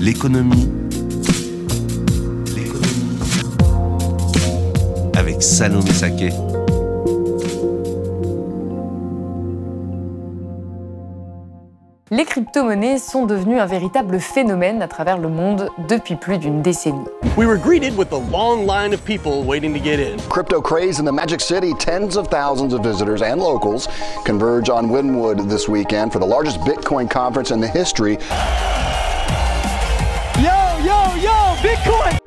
L'économie. L'économie. Avec Salomé Saké. Les crypto-monnaies sont devenues un véritable phénomène à travers le monde depuis plus d'une décennie. We were greeted with a long line of people waiting to get in. Crypto craze in the Magic City. Tens of thousands of visitors and locals converge on Wynwood this weekend for the largest Bitcoin conference in the history. Bitcoin.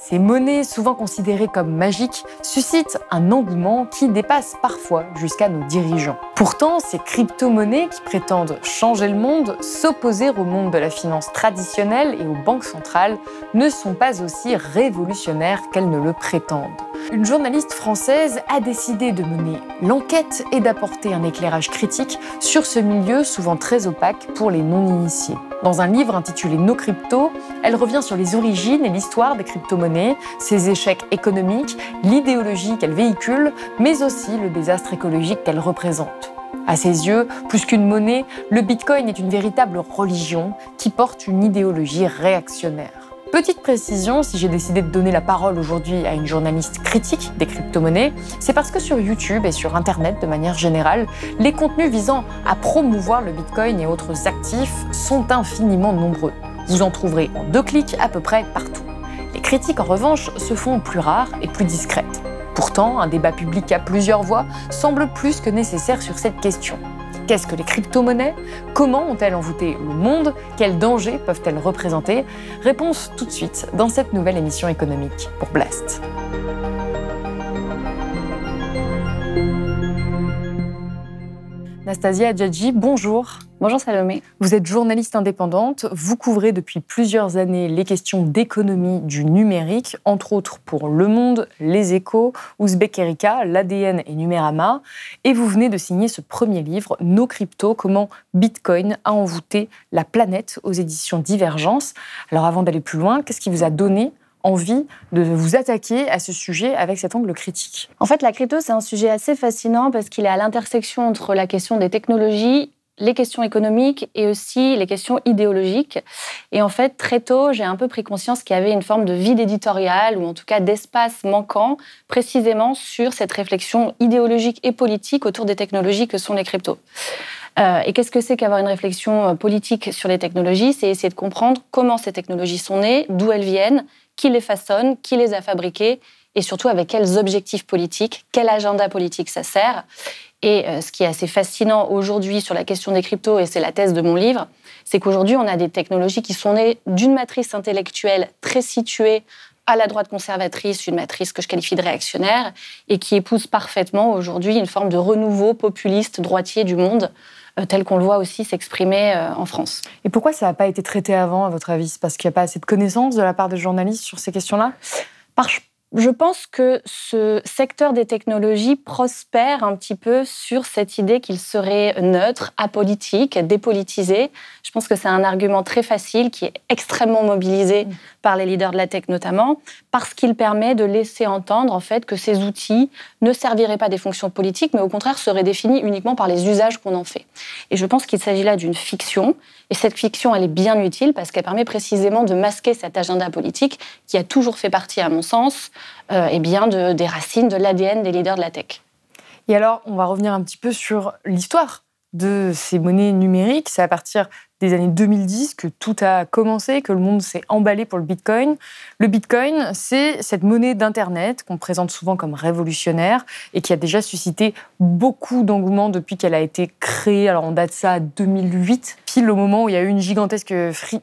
Ces monnaies, souvent considérées comme magiques, suscitent un engouement qui dépasse parfois jusqu'à nos dirigeants. Pourtant, ces crypto-monnaies qui prétendent changer le monde, s'opposer au monde de la finance traditionnelle et aux banques centrales, ne sont pas aussi révolutionnaires qu'elles ne le prétendent. Une journaliste française a décidé de mener l'enquête et d'apporter un éclairage critique sur ce milieu souvent très opaque pour les non-initiés. Dans un livre intitulé Nos elle revient sur les origines et l'histoire des crypto-monnaies, ses échecs économiques, l'idéologie qu'elles véhiculent, mais aussi le désastre écologique qu'elles représentent. À ses yeux, plus qu'une monnaie, le Bitcoin est une véritable religion qui porte une idéologie réactionnaire. Petite précision, si j'ai décidé de donner la parole aujourd'hui à une journaliste critique des crypto-monnaies, c'est parce que sur YouTube et sur Internet de manière générale, les contenus visant à promouvoir le Bitcoin et autres actifs sont infiniment nombreux. Vous en trouverez en deux clics à peu près partout. Les critiques en revanche se font plus rares et plus discrètes. Pourtant, un débat public à plusieurs voix semble plus que nécessaire sur cette question. Qu'est-ce que les crypto-monnaies? Comment ont-elles envoûté le monde? Quels dangers peuvent-elles représenter? Réponse tout de suite dans cette nouvelle émission économique pour Blast. Nastasia Adjadji, bonjour. Bonjour Salomé. Vous êtes journaliste indépendante, vous couvrez depuis plusieurs années les questions d'économie du numérique, entre autres pour Le Monde, Les Échos, Ouzbek Erika, l'ADN et Numérama, et vous venez de signer ce premier livre, Nos cryptos, comment Bitcoin a envoûté la planète aux éditions Divergence. Alors avant d'aller plus loin, qu'est-ce qui vous a donné envie de vous attaquer à ce sujet avec cet angle critique En fait, la crypto, c'est un sujet assez fascinant parce qu'il est à l'intersection entre la question des technologies, les questions économiques et aussi les questions idéologiques. Et en fait, très tôt, j'ai un peu pris conscience qu'il y avait une forme de vide éditorial ou en tout cas d'espace manquant précisément sur cette réflexion idéologique et politique autour des technologies que sont les cryptos. Euh, et qu'est-ce que c'est qu'avoir une réflexion politique sur les technologies? C'est essayer de comprendre comment ces technologies sont nées, d'où elles viennent, qui les façonne, qui les a fabriqués et surtout avec quels objectifs politiques, quel agenda politique ça sert. Et euh, ce qui est assez fascinant aujourd'hui sur la question des cryptos, et c'est la thèse de mon livre, c'est qu'aujourd'hui, on a des technologies qui sont nées d'une matrice intellectuelle très située à la droite conservatrice, une matrice que je qualifie de réactionnaire, et qui épouse parfaitement aujourd'hui une forme de renouveau populiste droitier du monde, tel qu'on le voit aussi s'exprimer euh, en France. Et pourquoi ça n'a pas été traité avant, à votre avis? Parce qu'il n'y a pas assez de connaissances de la part des journalistes sur ces questions-là? Je pense que ce secteur des technologies prospère un petit peu sur cette idée qu'il serait neutre, apolitique, dépolitisé. Je pense que c'est un argument très facile qui est extrêmement mobilisé mm. par les leaders de la tech notamment, parce qu'il permet de laisser entendre en fait que ces outils ne serviraient pas des fonctions politiques, mais au contraire seraient définis uniquement par les usages qu'on en fait. Et je pense qu'il s'agit là d'une fiction, et cette fiction elle est bien utile parce qu'elle permet précisément de masquer cet agenda politique qui a toujours fait partie, à mon sens, eh bien de, des racines de l'ADN des leaders de la tech. Et alors, on va revenir un petit peu sur l'histoire de ces monnaies numériques. C'est à partir des années 2010 que tout a commencé, que le monde s'est emballé pour le Bitcoin. Le Bitcoin, c'est cette monnaie d'Internet qu'on présente souvent comme révolutionnaire et qui a déjà suscité beaucoup d'engouement depuis qu'elle a été créée. Alors on date ça à 2008, pile au moment où il y a eu une gigantesque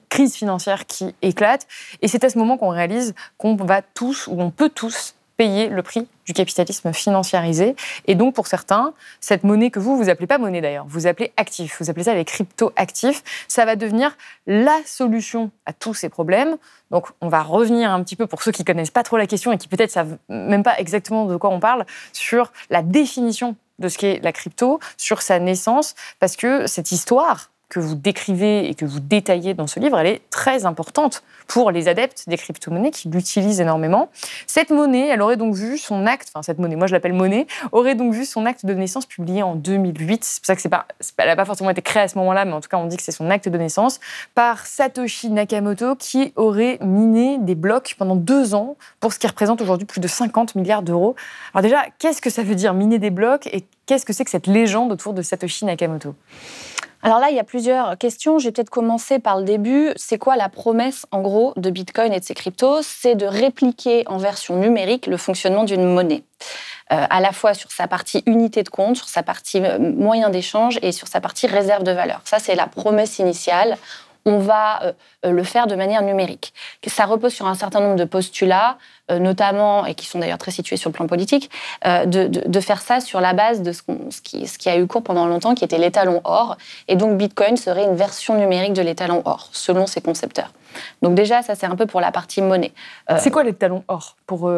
crise financière qui éclate. Et c'est à ce moment qu'on réalise qu'on va tous, ou on peut tous, payer le prix du capitalisme financiarisé. Et donc, pour certains, cette monnaie que vous, vous appelez pas monnaie d'ailleurs, vous appelez actif, vous appelez ça les crypto-actifs, ça va devenir la solution à tous ces problèmes. Donc, on va revenir un petit peu pour ceux qui connaissent pas trop la question et qui peut-être savent même pas exactement de quoi on parle, sur la définition de ce qu'est la crypto, sur sa naissance, parce que cette histoire que vous décrivez et que vous détaillez dans ce livre, elle est très importante pour les adeptes des crypto-monnaies qui l'utilisent énormément. Cette monnaie, elle aurait donc vu son acte, enfin cette monnaie, moi je l'appelle monnaie, aurait donc vu son acte de naissance publié en 2008. C'est pour ça que c'est pas, elle n'a pas forcément été créée à ce moment-là, mais en tout cas on dit que c'est son acte de naissance par Satoshi Nakamoto qui aurait miné des blocs pendant deux ans pour ce qui représente aujourd'hui plus de 50 milliards d'euros. Alors déjà, qu'est-ce que ça veut dire miner des blocs et qu'est-ce que c'est que cette légende autour de Satoshi Nakamoto? Alors là, il y a plusieurs questions. Je vais peut-être commencer par le début. C'est quoi la promesse, en gros, de Bitcoin et de ses cryptos? C'est de répliquer en version numérique le fonctionnement d'une monnaie. Euh, à la fois sur sa partie unité de compte, sur sa partie euh, moyen d'échange et sur sa partie réserve de valeur. Ça, c'est la promesse initiale on va euh, euh, le faire de manière numérique. Ça repose sur un certain nombre de postulats, euh, notamment, et qui sont d'ailleurs très situés sur le plan politique, de, faire ça sur la base de ce, qui, ce, qui, a eu cours pendant longtemps, qui était l'étalon or. Et donc Bitcoin serait une version numérique de l'étalon or, selon ses concepteurs. Donc déjà, ça c'est un peu pour la partie monnaie. c'est quoi l'étalon or pour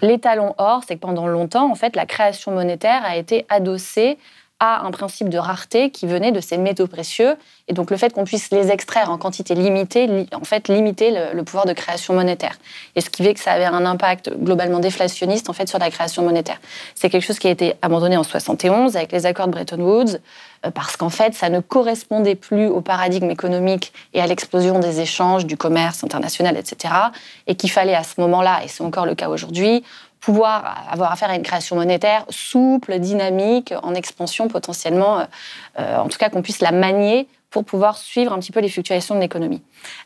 L'étalon or, c'est que pendant longtemps, en fait, la création monétaire a été adossée à un principe de rareté qui venait de ces métaux précieux. Et donc le fait qu'on puisse les extraire en quantité limitée, en fait, limiter le, pouvoir de création monétaire. Et ce qui fait que ça avait un impact globalement déflationniste en fait sur la création monétaire. C'est quelque chose qui a été abandonné en 71 avec les accords de Bretton Woods euh, parce qu'en fait, ça ne correspondait plus au paradigme économique et à l'explosion des échanges, du commerce international, etc. Et qu'il fallait à ce moment-là, et c'est encore le cas aujourd'hui, pouvoir avoir affaire à une création monétaire souple, dynamique, en expansion potentiellement, euh, euh, en tout cas qu'on puisse la manier pour pouvoir suivre un petit peu les fluctuations de l'économie.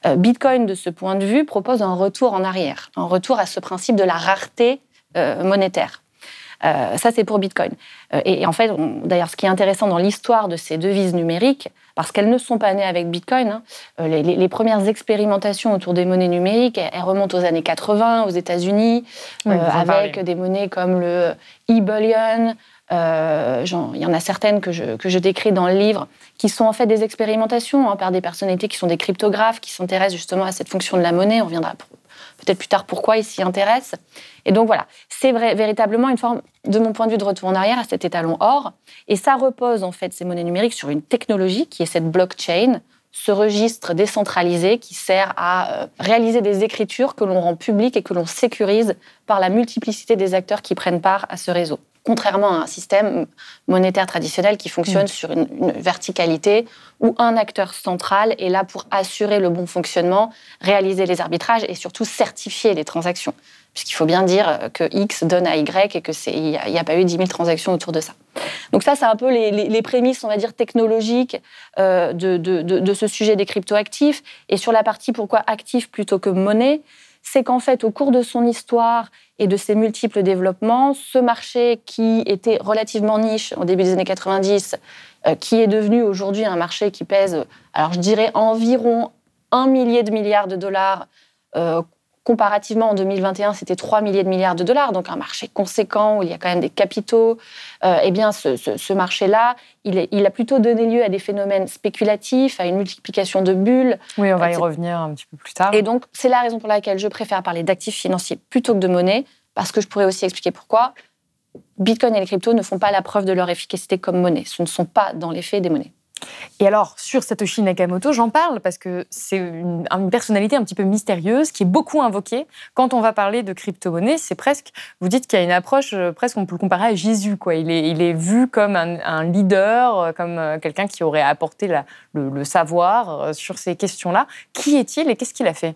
Euh, Bitcoin, de ce point de vue, propose un retour en arrière, un retour à ce principe de la rareté monétaire. Euh, ça, c'est pour Bitcoin. Euh, et, en fait, d'ailleurs, ce qui est intéressant dans l'histoire de ces devises numériques, parce qu'elles ne sont pas nées avec Bitcoin, hein, euh, les, premières expérimentations autour des monnaies numériques, elles, remontent aux années 80 aux États-Unis, avec des monnaies comme le e-bullion. il y en a certaines que je, que je, décris dans le livre, qui sont en fait des expérimentations hein, par des personnalités qui sont des cryptographes, qui s'intéressent justement à cette fonction de la monnaie. On viendra peut-être plus tard pourquoi ils s'y intéressent. Et donc voilà, c'est véritablement une forme, de mon point de vue, de retour en arrière à cet étalon or. Et ça repose en fait ces monnaies numériques sur une technologie qui est cette blockchain, ce registre décentralisé qui sert à euh, réaliser des écritures que l'on rend publiques et que l'on sécurise par la multiplicité des acteurs qui prennent part à ce réseau contrairement à un système monétaire traditionnel qui fonctionne mm. sur une, verticalité où un acteur central est là pour assurer le bon fonctionnement, réaliser les arbitrages et surtout certifier les transactions. Puisqu'il faut bien dire que X donne à Y et qu'il n'y a, pas eu 10 000 transactions autour de ça. Donc ça, c'est un peu les, prémices, on va dire, technologiques euh, de, de, ce sujet des cryptoactifs. Et sur la partie pourquoi actif plutôt que monnaie, c'est qu'en fait, au cours de son histoire et de ses multiples développements, ce marché qui était relativement niche au début des années 90, euh, qui est devenu aujourd'hui un marché qui pèse, alors je dirais environ un millier de milliards de dollars euh, Comparativement, en 2021, c'était 3 milliers de milliards de dollars, donc un marché conséquent où il y a quand même des capitaux. Euh, eh bien, ce, marché-là, il, il, a plutôt donné lieu à des phénomènes spéculatifs, à une multiplication de bulles. Oui, on va y revenir un petit peu plus tard. Et donc, c'est la raison pour laquelle je préfère parler d'actifs financiers plutôt que de monnaie, parce que je pourrais aussi expliquer pourquoi. Bitcoin et les cryptos ne font pas la preuve de leur efficacité comme monnaie. Ce ne sont pas, dans les faits, des monnaies. Et alors, sur Satoshi Nakamoto, j'en parle parce que c'est une, personnalité un petit peu mystérieuse qui est beaucoup invoquée. Quand on va parler de crypto-monnaie, c'est presque, vous dites qu'il y a une approche, euh, presque on peut le comparer à Jésus. Quoi. Il, est, il est vu comme un, leader, euh, comme euh, quelqu'un qui aurait apporté le, savoir sur ces questions-là. Qui est-il et qu'est-ce qu'il a fait?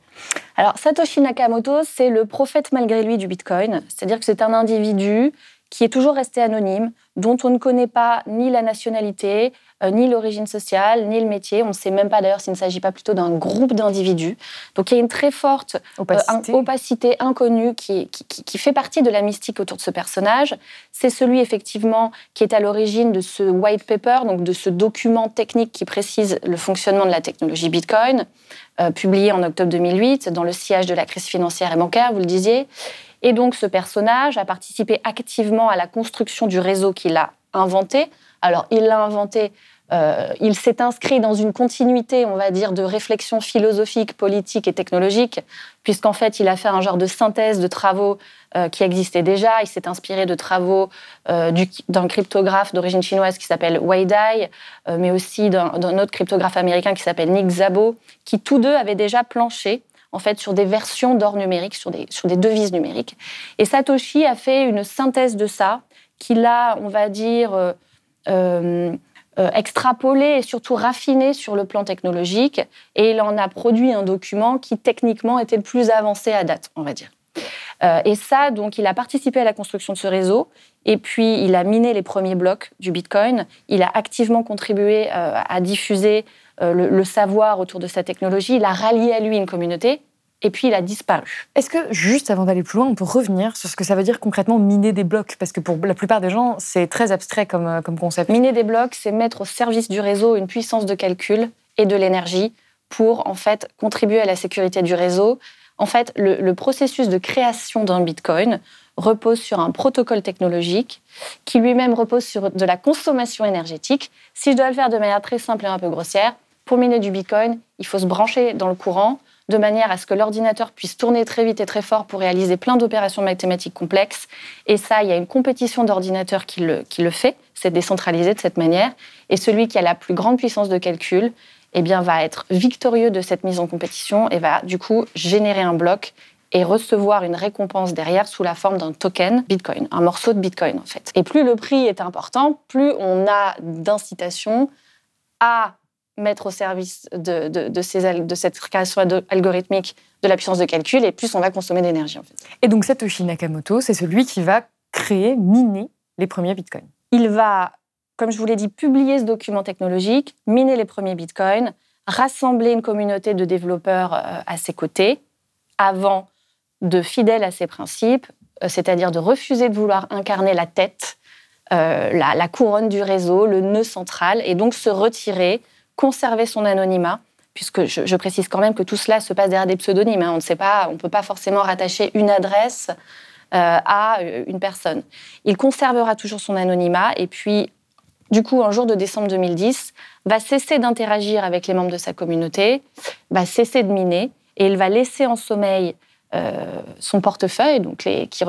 Alors, Satoshi Nakamoto, c'est le prophète malgré lui du Bitcoin. C'est-à-dire que c'est un individu qui est toujours resté anonyme, dont on ne connaît pas ni la nationalité, euh, ni l'origine sociale, ni le métier. On ne sait même pas d'ailleurs s'il ne s'agit pas plutôt d'un groupe d'individus. Donc il y a une très forte euh, opacité, inconnue qui, qui, fait partie de la mystique autour de ce personnage. C'est celui effectivement qui est à l'origine de ce white paper, donc de ce document technique qui précise le fonctionnement de la technologie Bitcoin, euh, publié en octobre 2008 dans le sillage de la crise financière et bancaire, vous le disiez. Et donc ce personnage a participé activement à la construction du réseau qu'il a inventé. Alors il l'a inventé euh, il s'est inscrit dans une continuité, on va dire, de réflexion philosophique, politique et technologique, puisqu'en fait, il a fait un genre de synthèse de travaux euh, qui existaient déjà. Il s'est inspiré de travaux euh, d'un cryptographe d'origine chinoise qui s'appelle Wei Dai, mais aussi d'un autre cryptographe américain qui s'appelle Nick Szabo, qui tous deux avaient déjà planché en fait sur des versions d'or numérique, sur des, sur des devises numériques. Et Satoshi a fait une synthèse de ça, qu'il a, on va dire, euh, extrapolé et surtout raffiné sur le plan technologique. Et il en a produit un document qui techniquement était le plus avancé à date, on va dire. Euh, et ça, donc, il a participé à la construction de ce réseau. Et puis, il a miné les premiers blocs du Bitcoin. Il a activement contribué euh, à diffuser le, savoir autour de sa technologie. Il a rallié à lui une communauté et puis il a disparu. Est-ce que, juste avant d'aller plus loin, on peut revenir sur ce que ça veut dire concrètement miner des blocs? Parce que pour la plupart des gens, c'est très abstrait comme, euh, comme concept. Miner des blocs, c'est mettre au service du réseau une puissance de calcul et de l'énergie pour en fait contribuer à la sécurité du réseau. En fait, le, le processus de création d'un Bitcoin repose sur un protocole technologique qui lui-même repose sur de la consommation énergétique. Si je dois le faire de manière très simple et un peu grossière, pour miner du Bitcoin, il faut se brancher dans le courant de manière à ce que l'ordinateur puisse tourner très vite et très fort pour réaliser plein d'opérations mathématiques complexes. Et ça, il y a une compétition d'ordinateurs qui le, fait, c'est décentralisé de cette manière. Et celui qui a la plus grande puissance de calcul, eh bien, va être victorieux de cette mise en compétition et va du coup générer un bloc et recevoir une récompense derrière sous la forme d'un token Bitcoin, un morceau de Bitcoin en fait. Et plus le prix est important, plus on a d'incitation à mettre au service de, de, ces, de cette création algorithmique de la puissance de calcul, et plus on va consommer d'énergie. En fait. Et donc Satoshi Nakamoto, c'est celui qui va créer, miner les premiers bitcoins. Il va, comme je vous l'ai dit, publier ce document technologique, miner les premiers bitcoins, rassembler une communauté de développeurs euh, à ses côtés, avant de fidèles à ses principes, euh, c'est-à-dire de refuser de vouloir incarner la tête, euh, la, la couronne du réseau, le nœud central, et donc se retirer conserver son anonymat, puisque je, précise quand même que tout cela se passe derrière des pseudonymes. Hein. On ne sait pas, on peut pas forcément rattacher une adresse euh, à euh, une personne. Il conservera toujours son anonymat et puis, du coup, un jour de décembre 2010, va cesser d'interagir avec les membres de sa communauté, va cesser de miner et il va laisser en sommeil euh, son portefeuille. Donc, les, qui,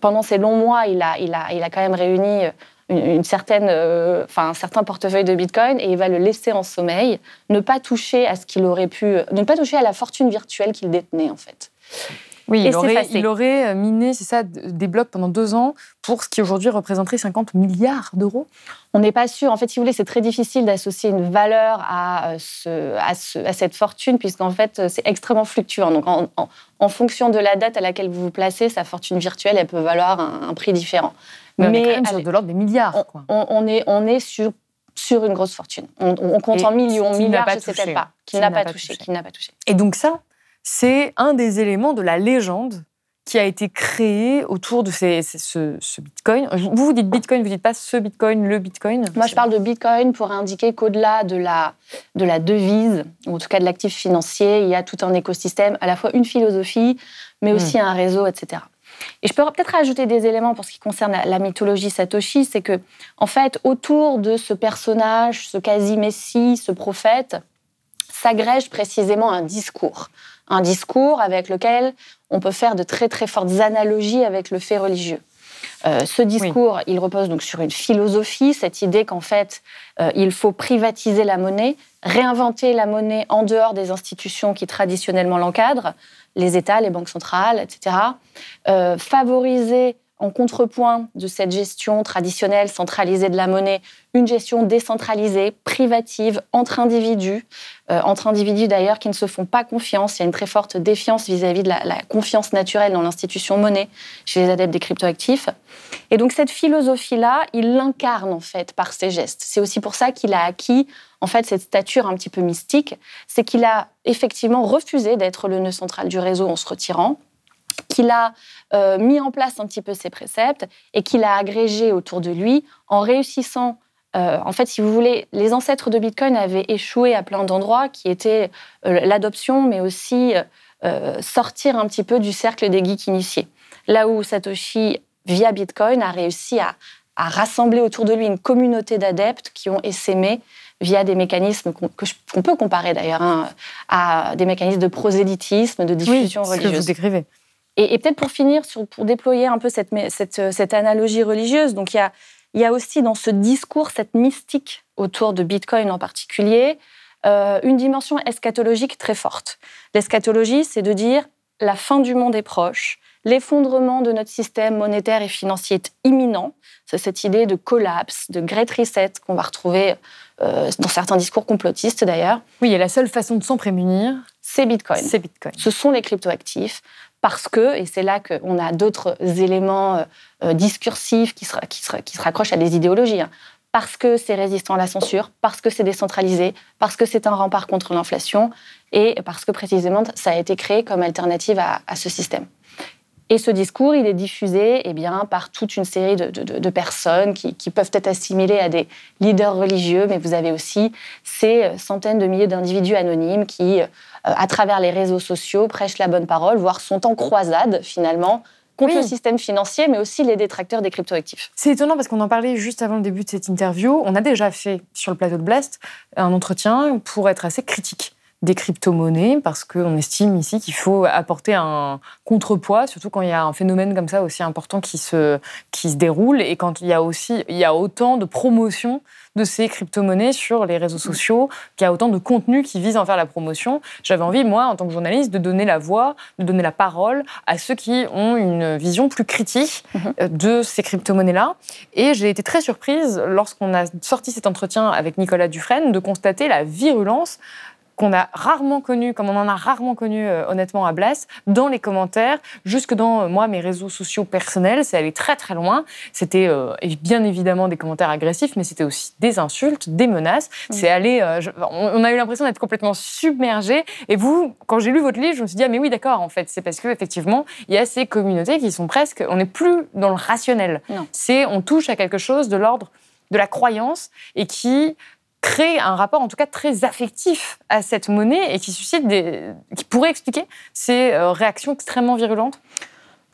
pendant ces longs mois, il a, il a, il a quand même réuni euh, un certain portefeuille de Bitcoin et il va le laisser en sommeil, ne pas toucher à ce qu'il aurait pu, ne pas toucher à la fortune virtuelle qu'il détenait en fait. Oui, il aurait, il aurait, euh, miné, c'est ça, des blocs pendant deux ans pour ce qui aujourd'hui représenterait 50 milliards d'euros. On n'est pas sûr. En fait, si vous voulez, c'est très difficile d'associer une valeur à, euh, ce, à, ce, à cette fortune, puisqu'en fait, c'est extrêmement fluctuant. Donc, en, en, fonction de la date à laquelle vous vous placez, sa fortune virtuelle, elle peut valoir un prix différent. Mais, on est quand même sur de l'ordre des milliards. On, est, on est sur, sur une grosse fortune. On, compte en millions, milliards, je ne sais pas. Qui n'a pas, touché. Qui n'a pas touché. Et donc ça, c'est un des éléments de la légende qui a été créé autour de ces, ce, Bitcoin. Vous, vous dites Bitcoin, vous dites pas ce Bitcoin, le Bitcoin Moi, je parle de Bitcoin pour indiquer qu'au-delà de la, de la devise, ou en tout cas de l'actif financier, il y a tout un écosystème, à la fois une philosophie, mais hmm. aussi un réseau, etc. Et je peux peut-être rajouter des éléments pour ce qui concerne la, mythologie Satoshi, c'est que, en fait, autour de ce personnage, ce quasi-messie, ce prophète, s'agrège précisément un discours. Un discours avec lequel on peut faire de très très fortes analogies avec le fait religieux. Euh, ce discours, il repose donc sur une philosophie, cette idée qu'en fait, euh, il faut privatiser la monnaie, réinventer la monnaie en dehors des institutions qui traditionnellement l'encadrent, les États, les banques centrales, etc. Euh, favoriser en contrepoint de cette gestion traditionnelle centralisée de la monnaie, une gestion décentralisée, privative, entre individus, euh, entre individus d'ailleurs qui ne se font pas confiance. Il y a une très forte défiance vis-à-vis de la, la, confiance naturelle dans l'institution monnaie chez les adeptes des cryptoactifs. Et donc cette philosophie-là, il l'incarne en fait par ses gestes. C'est aussi pour ça qu'il a acquis en fait cette stature un petit peu mystique, c'est qu'il a effectivement refusé d'être le nœud central du réseau en se retirant qu'il a euh, mis en place un petit peu ses préceptes et qu'il a agrégé autour de lui en réussissant. Euh, en fait, si vous voulez, les ancêtres de Bitcoin avaient échoué à plein d'endroits, qui étaient euh, l'adoption, mais aussi sortir un petit peu du cercle des geeks initiés. Là où Satoshi, via Bitcoin, a réussi à, rassembler autour de lui une communauté d'adeptes qui ont essaimé via des mécanismes qu'on peut comparer d'ailleurs hein, à des mécanismes de prosélytisme, de diffusion oui, religieuse. Que vous décrivez. Et, peut-être pour finir, pour déployer un peu cette, cette, analogie religieuse, donc il y a, y a aussi dans ce discours cette mystique autour de Bitcoin en particulier, euh, une dimension eschatologique très forte. L'eschatologie, c'est de dire la fin du monde est proche, l'effondrement de notre système monétaire et financier est imminent. C'est cette idée de collapse, de great reset qu'on va retrouver euh, dans certains discours complotistes d'ailleurs. Oui, et la seule façon de s'en prémunir, c'est Bitcoin. C'est Bitcoin. Ce sont les cryptoactifs parce que, et c'est là qu'on a d'autres éléments euh, euh, discursifs qui se, raccrochent à des idéologies, hein. parce que c'est résistant à la censure, parce que c'est décentralisé, parce que c'est un rempart contre l'inflation, et parce que précisément ça a été créé comme alternative à, ce système. Et ce discours, il est diffusé eh bien, par toute une série de, personnes qui, qui, peuvent être assimilées à des leaders religieux, mais vous avez aussi ces centaines de milliers d'individus anonymes qui euh, à travers les réseaux sociaux, prêchent la bonne parole, voire sont en croisade finalement contre le système financier, mais aussi les détracteurs des cryptoactifs. C'est étonnant parce qu'on en parlait juste avant le début de cette interview. On a déjà fait sur le plateau de Blast un entretien pour être assez critique des crypto-monnaies parce qu'on estime ici qu'il faut apporter un contrepoids, surtout quand il y a un phénomène comme ça aussi important qui se, qui se déroule et quand il y a aussi il y a autant de promotion de ces crypto-monnaies sur les réseaux sociaux, qu'il y a autant de contenu qui vise à en faire la promotion. J'avais envie, moi, en tant que journaliste, de donner la voix, de donner la parole à ceux qui ont une vision plus critique mhm. euh, de ces crypto-monnaies-là. Et j'ai été très surprise, lorsqu'on a sorti cet entretien avec Nicolas Dufresne, de constater la virulence qu'on a rarement connu, comme on en a rarement connu euh, honnêtement à Blas, dans les commentaires, jusque dans euh, moi mes réseaux sociaux personnels, c'est allé très très loin. C'était euh, bien évidemment des commentaires agressifs, mais c'était aussi des insultes, des menaces. C'est allé, on, a eu l'impression d'être complètement submergé. Et vous, quand j'ai lu votre livre, je me suis dit ah mais oui d'accord en fait, c'est parce que effectivement il y a ces communautés qui sont presque, on n'est plus dans le rationnel. C'est on touche à quelque chose de l'ordre de la croyance et qui crée un rapport en tout cas très affectif à cette monnaie et qui suscite des, qui pourrait expliquer ces euh, réactions extrêmement virulentes.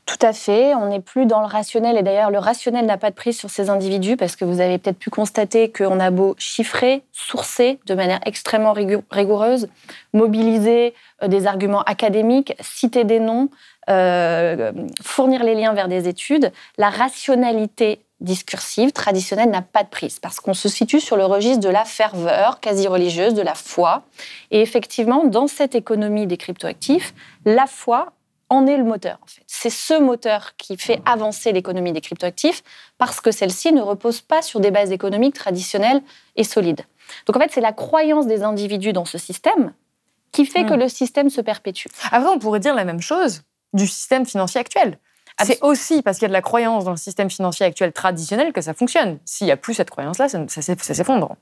Tout à fait, on n'est plus dans le rationnel. Et d'ailleurs le rationnel n'a pas de prise sur ces individus parce que vous avez peut-être pu constater qu'on a beau chiffrer, sourcer de manière extrêmement rigoureuse, mobiliser euh, des arguments académiques, citer des noms, euh, fournir les liens vers des études, la rationalité discursive traditionnelle n'a pas de prise parce qu'on se situe sur le registre de la ferveur quasi religieuse, de la foi. Et effectivement, dans cette économie des cryptoactifs, la foi en est le moteur. En fait. C'est ce moteur qui fait avancer l'économie des cryptoactifs parce que celle-ci ne repose pas sur des bases économiques traditionnelles et solides. Donc en fait, c'est la croyance des individus dans ce système qui fait que hmm. le système se perpétue. Après, on pourrait dire la même chose du système financier actuel. C'est aussi parce qu'il y a de la croyance dans le système financier actuel traditionnel que ça fonctionne. S'il n'y a plus cette croyance-là, ça, s'effondre.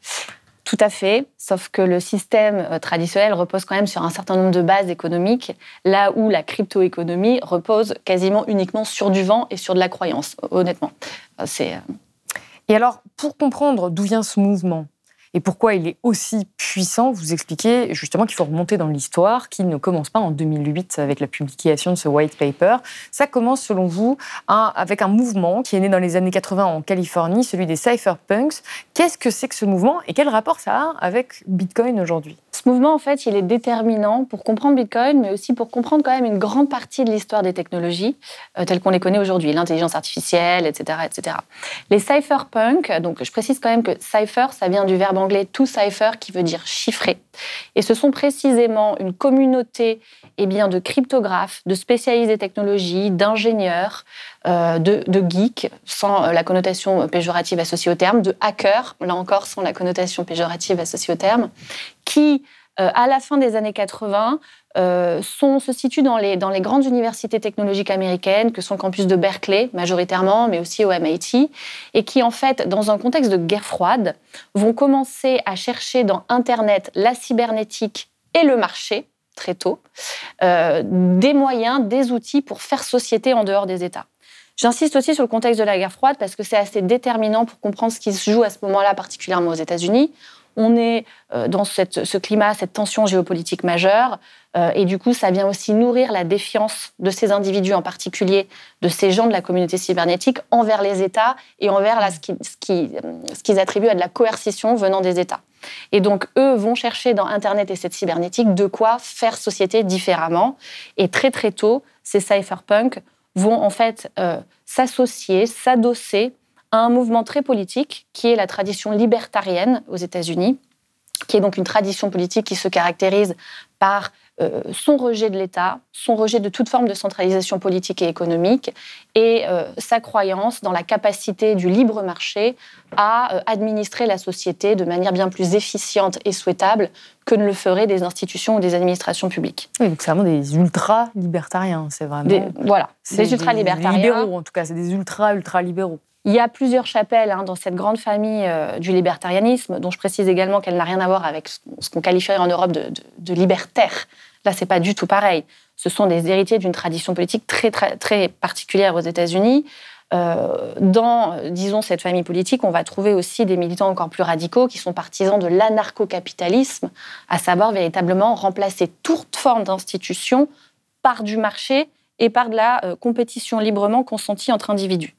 Tout à fait, sauf que le système euh, traditionnel repose quand même sur un certain nombre de bases économiques, là où la crypto-économie repose quasiment uniquement sur du vent et sur de la croyance, honnêtement. C'est... Euh, et alors, pour comprendre d'où vient ce mouvement, et pourquoi il est aussi puissant, vous expliquez justement qu'il faut remonter dans l'histoire, qu'il ne commence pas en 2008 avec la publication de ce white paper. Ça commence, selon vous, avec un mouvement qui est né dans les années 80 en Californie, celui des cypherpunks. Qu'est-ce que c'est que ce mouvement et quel rapport ça a avec Bitcoin aujourd'hui? Ce mouvement, en fait, il est déterminant pour comprendre Bitcoin, mais aussi pour comprendre quand même une grande partie de l'histoire des technologies euh, telles qu'on les connaît aujourd'hui, l'intelligence artificielle, etc., etc. Les cypherpunks, donc je précise quand même que cypher, ça vient du verbe anglais to cipher qui veut dire chiffrer. Et ce sont précisément une communauté eh bien, de cryptographes, de spécialistes des technologies, d'ingénieurs, euh, de, geeks, sans euh, la connotation péjorative associée au terme, de hackers, là encore sans la connotation péjorative associée au terme, qui, euh, à la fin des années 80, euh, sont, se situent dans les, dans les grandes universités technologiques américaines, que sont campus de Berkeley majoritairement, mais aussi au MIT, et qui, en fait, dans un contexte de guerre froide, vont commencer à chercher dans Internet la cybernétique et le marché, très tôt, des moyens, des outils pour faire société en dehors des États. J'insiste aussi sur le contexte de la guerre froide parce que c'est assez déterminant pour comprendre ce qui se joue à ce moment-là, particulièrement aux États-Unis. on est dans ce climat, cette tension géopolitique majeure. et du coup, ça vient aussi nourrir la défiance de ces individus, en particulier de ces gens de la communauté cybernétique, envers les États et envers ce qu'ils attribuent à de la coercition venant des États. Et donc, eux vont chercher dans Internet et cette cybernétique de quoi faire société différemment. Et très, très tôt, ces cypherpunks vont en fait euh, s'associer, s'adosser à un mouvement très politique qui est la tradition libertarienne aux États-Unis, qui est donc une tradition politique qui se caractérise par euh, son rejet de l'État, son rejet de toute forme de centralisation politique et économique, et euh, sa croyance dans la capacité du libre marché à euh, administrer la société de manière bien plus efficiente et souhaitable que ne le feraient des institutions ou des administrations publiques. Oui, donc c'est vraiment des ultra-libertariens, c'est vraiment... Des, voilà, des ultra-libertariens. libéraux, en tout cas, c'est des ultra-ultra-libéraux. Il y a plusieurs chapelles hein, dans cette grande famille euh, du libertarianisme, dont je précise également qu'elle n'a rien à voir avec ce qu'on qualifierait en Europe de, de, libertaire. Là, c'est pas du tout pareil. Ce sont des héritiers d'une tradition politique très, très, très particulière aux États-Unis. Euh, dans, disons, cette famille politique, on va trouver aussi des militants encore plus radicaux qui sont partisans de l'anarcho-capitalisme, à savoir véritablement remplacer toute forme d'institution par du marché et par de la euh, compétition librement consentie entre individus.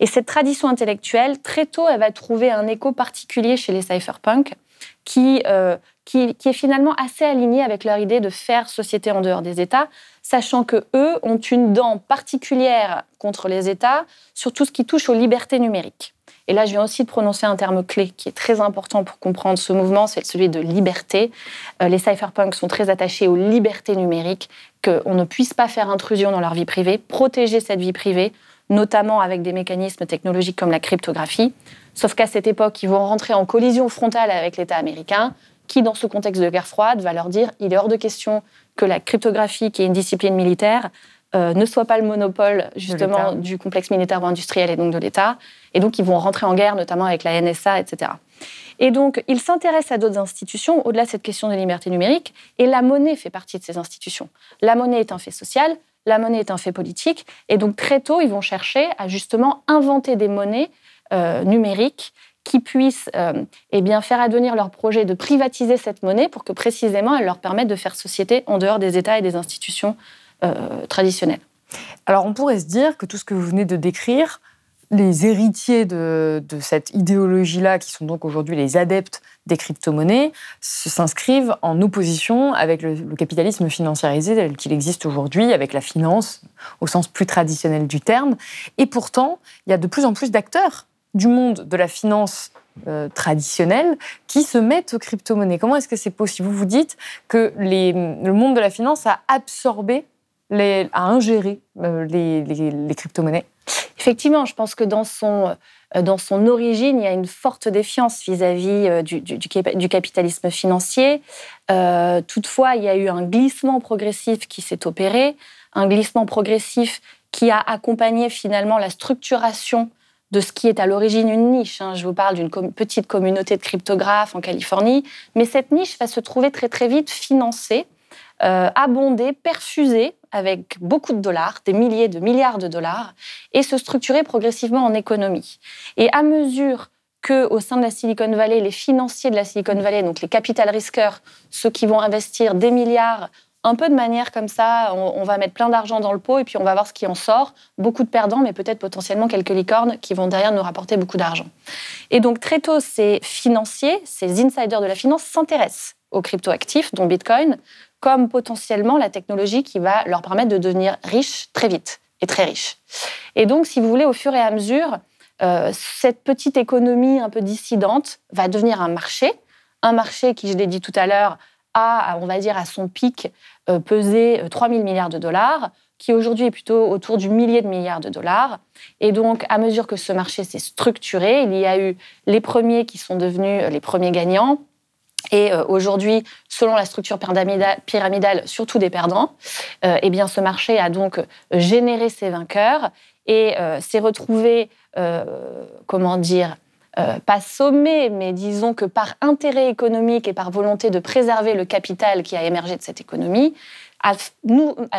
Et cette tradition intellectuelle, très tôt, elle va trouver un écho particulier chez les cypherpunks, qui, euh, qui, qui, est finalement assez aligné avec leur idée de faire société en dehors des États, sachant que eux ont une dent particulière contre les États sur tout ce qui touche aux libertés numériques. Et là, je viens aussi de prononcer un terme clé qui est très important pour comprendre ce mouvement, c'est celui de liberté. Euh, les cypherpunks sont très attachés aux libertés numériques, qu'on ne puisse pas faire intrusion dans leur vie privée, protéger cette vie privée, notamment avec des mécanismes technologiques comme la cryptographie. Sauf qu'à cette époque, ils vont rentrer en collision frontale avec l'État américain, qui, dans ce contexte de guerre froide, va leur dire il est hors de question que la cryptographie, qui est une discipline militaire, euh, ne soit pas le monopole justement du complexe militaire ou industriel et donc de l'État. Et donc, ils vont rentrer en guerre, notamment avec la NSA, etc. Et donc, ils s'intéressent à d'autres institutions au-delà de cette question de liberté numérique, et la monnaie fait partie de ces institutions. La monnaie est un fait social, la monnaie est un fait politique. Et donc très tôt, ils vont chercher à justement inventer des monnaies euh, numériques qui puissent euh, eh bien, faire advenir leur projet de privatiser cette monnaie pour que précisément elle leur permette de faire société en dehors des États et des institutions euh, traditionnelles. Alors on pourrait se dire que tout ce que vous venez de décrire, les héritiers de, cette idéologie-là, qui sont donc aujourd'hui les adeptes des crypto-monnaies, s'inscrivent en opposition avec le, capitalisme financiarisé tel qu'il existe aujourd'hui, avec la finance au sens plus traditionnel du terme. Et pourtant, il y a de plus en plus d'acteurs du monde de la finance euh, traditionnelle qui se mettent aux crypto-monnaies. Comment est-ce que c'est possible? Vous vous dites que le monde de la finance a absorbé, a ingéré euh, les crypto-monnaies Effectivement, je pense que dans son, euh, dans son origine, il y a une forte défiance vis-à-vis du, capitalisme financier. Toutefois, il y a eu un glissement progressif qui s'est opéré, un glissement progressif qui a accompagné finalement la structuration de ce qui est à l'origine une niche. Hein. Je vous parle d'une petite communauté de cryptographes en Californie, mais cette niche va se trouver très très vite financée, abondée, perfusée avec beaucoup de dollars, des milliers de milliards de dollars, et se structurer progressivement en économie. Et à mesure que au sein de la Silicon Valley, les financiers de la Silicon Valley, donc les capital risqueurs, ceux qui vont investir des milliards un peu de manière comme ça, on, va mettre plein d'argent dans le pot et puis on va voir ce qui en sort. Beaucoup de perdants, mais peut-être potentiellement quelques licornes qui vont derrière nous rapporter beaucoup d'argent. Et donc très tôt, ces financiers, ces insiders de la finance s'intéressent aux cryptoactifs, dont Bitcoin, comme potentiellement la technologie qui va leur permettre de devenir riches très vite et très riches. Et donc, si vous voulez, au fur et à mesure, euh, cette petite économie un peu dissidente va devenir un marché, un marché qui, je l'ai dit tout à l'heure, a, on va dire, à son pic euh, pesé 3 euh, 000 milliards de dollars, qui aujourd'hui est plutôt autour du millier de milliards de dollars. Et donc, à mesure que ce marché s'est structuré, il y a eu les premiers qui sont devenus les premiers gagnants, et euh, aujourd'hui, selon la structure pyramidale, surtout des perdants, euh, eh bien, ce marché a donc généré ses vainqueurs et euh, s'est retrouvé, comment dire, pas sommé, mais disons que par intérêt économique et par volonté de préserver le capital qui a émergé de cette économie, à,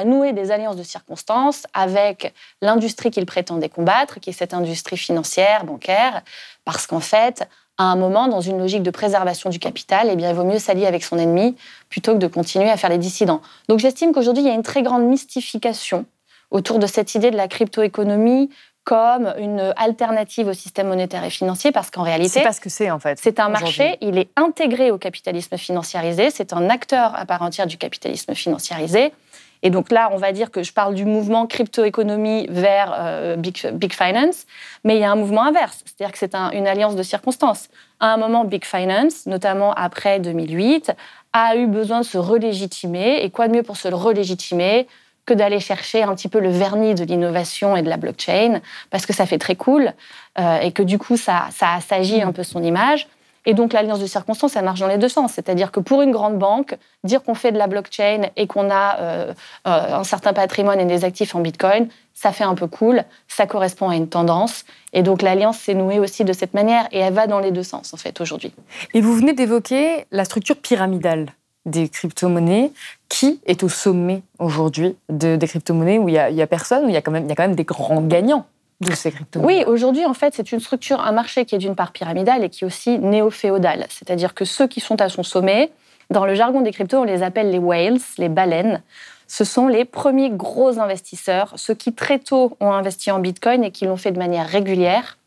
nouer des alliances de circonstances avec l'industrie qu'il prétendait combattre, qui est cette industrie financière, bancaire, parce qu'en fait, à un moment, dans une logique de préservation du capital, eh bien, il vaut mieux s'allier avec son ennemi plutôt que de continuer à faire les dissidents. Donc j'estime qu'aujourd'hui, il y a une très grande mystification autour de cette idée de la crypto-économie comme une alternative au système monétaire et financier, parce qu'en réalité, C'est pas ce que c'est en fait. c'est un marché, il est intégré au capitalisme financiarisé, c'est un acteur à part entière du capitalisme financiarisé. Et donc là, on va dire que je parle du mouvement crypto-économie vers euh, big, big Finance, mais il y a un mouvement inverse, c'est-à-dire que c'est un- une alliance de circonstances. À un moment, Big Finance, notamment après 2008, a eu besoin de se relégitimer, et quoi de mieux pour se relégitimer que d'aller chercher un petit peu le vernis de l'innovation et de la blockchain, parce que ça fait très cool, euh, et que du coup, ça, ça assagit un peu son image. Et donc, l'alliance de circonstances, ça marche dans les deux sens. C'est-à-dire que pour une grande banque, dire qu'on fait de la blockchain et qu'on a euh, euh, un certain patrimoine et des actifs en Bitcoin, ça fait un peu cool, ça correspond à une tendance. Et donc, l'alliance s'est nouée aussi de cette manière et elle va dans les deux sens, en fait, aujourd'hui. Et vous venez d'évoquer la structure pyramidale des crypto-monnaies. Qui est au sommet aujourd'hui de, des crypto-monnaies où il y, a, personne, où il y a, quand même, y a quand même des grands gagnants de ces crypto-monnaies? Oui, aujourd'hui, en fait, c'est une structure, un marché qui est d'une part pyramidal et qui est aussi néo-féodal. C'est-à-dire que ceux qui sont à son sommet, dans le jargon des cryptos, on les appelle les whales, les baleines. Ce sont les premiers gros investisseurs, ceux qui très tôt ont investi en Bitcoin et qui l'ont fait de manière régulière.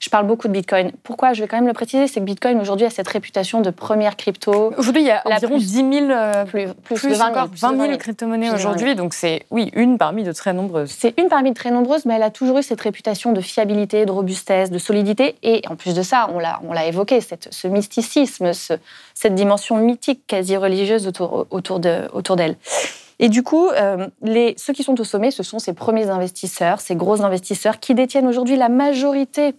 Je parle beaucoup de Bitcoin. Pourquoi Je vais quand même le préciser, c'est que Bitcoin aujourd'hui a cette réputation de première crypto. Aujourd'hui, il y a environ plus- 10 000, euh, Plus, plus, plus de 20 000, encore, plus de 20 000 000. crypto-monnaies Plus de 20 000. aujourd'hui. Donc c'est, oui, une parmi de très nombreuses. C'est une parmi de très nombreuses, mais elle a toujours eu cette réputation de fiabilité, de robustesse, de solidité. Et en plus de ça, on l'a, on l'a évoqué, cette, ce mysticisme, ce- cette dimension mythique, quasi religieuse autour, autour, de, autour d'elle. Et du coup, euh, les, ceux qui sont au sommet, ce sont ces premiers investisseurs, ces gros investisseurs qui détiennent aujourd'hui la majorité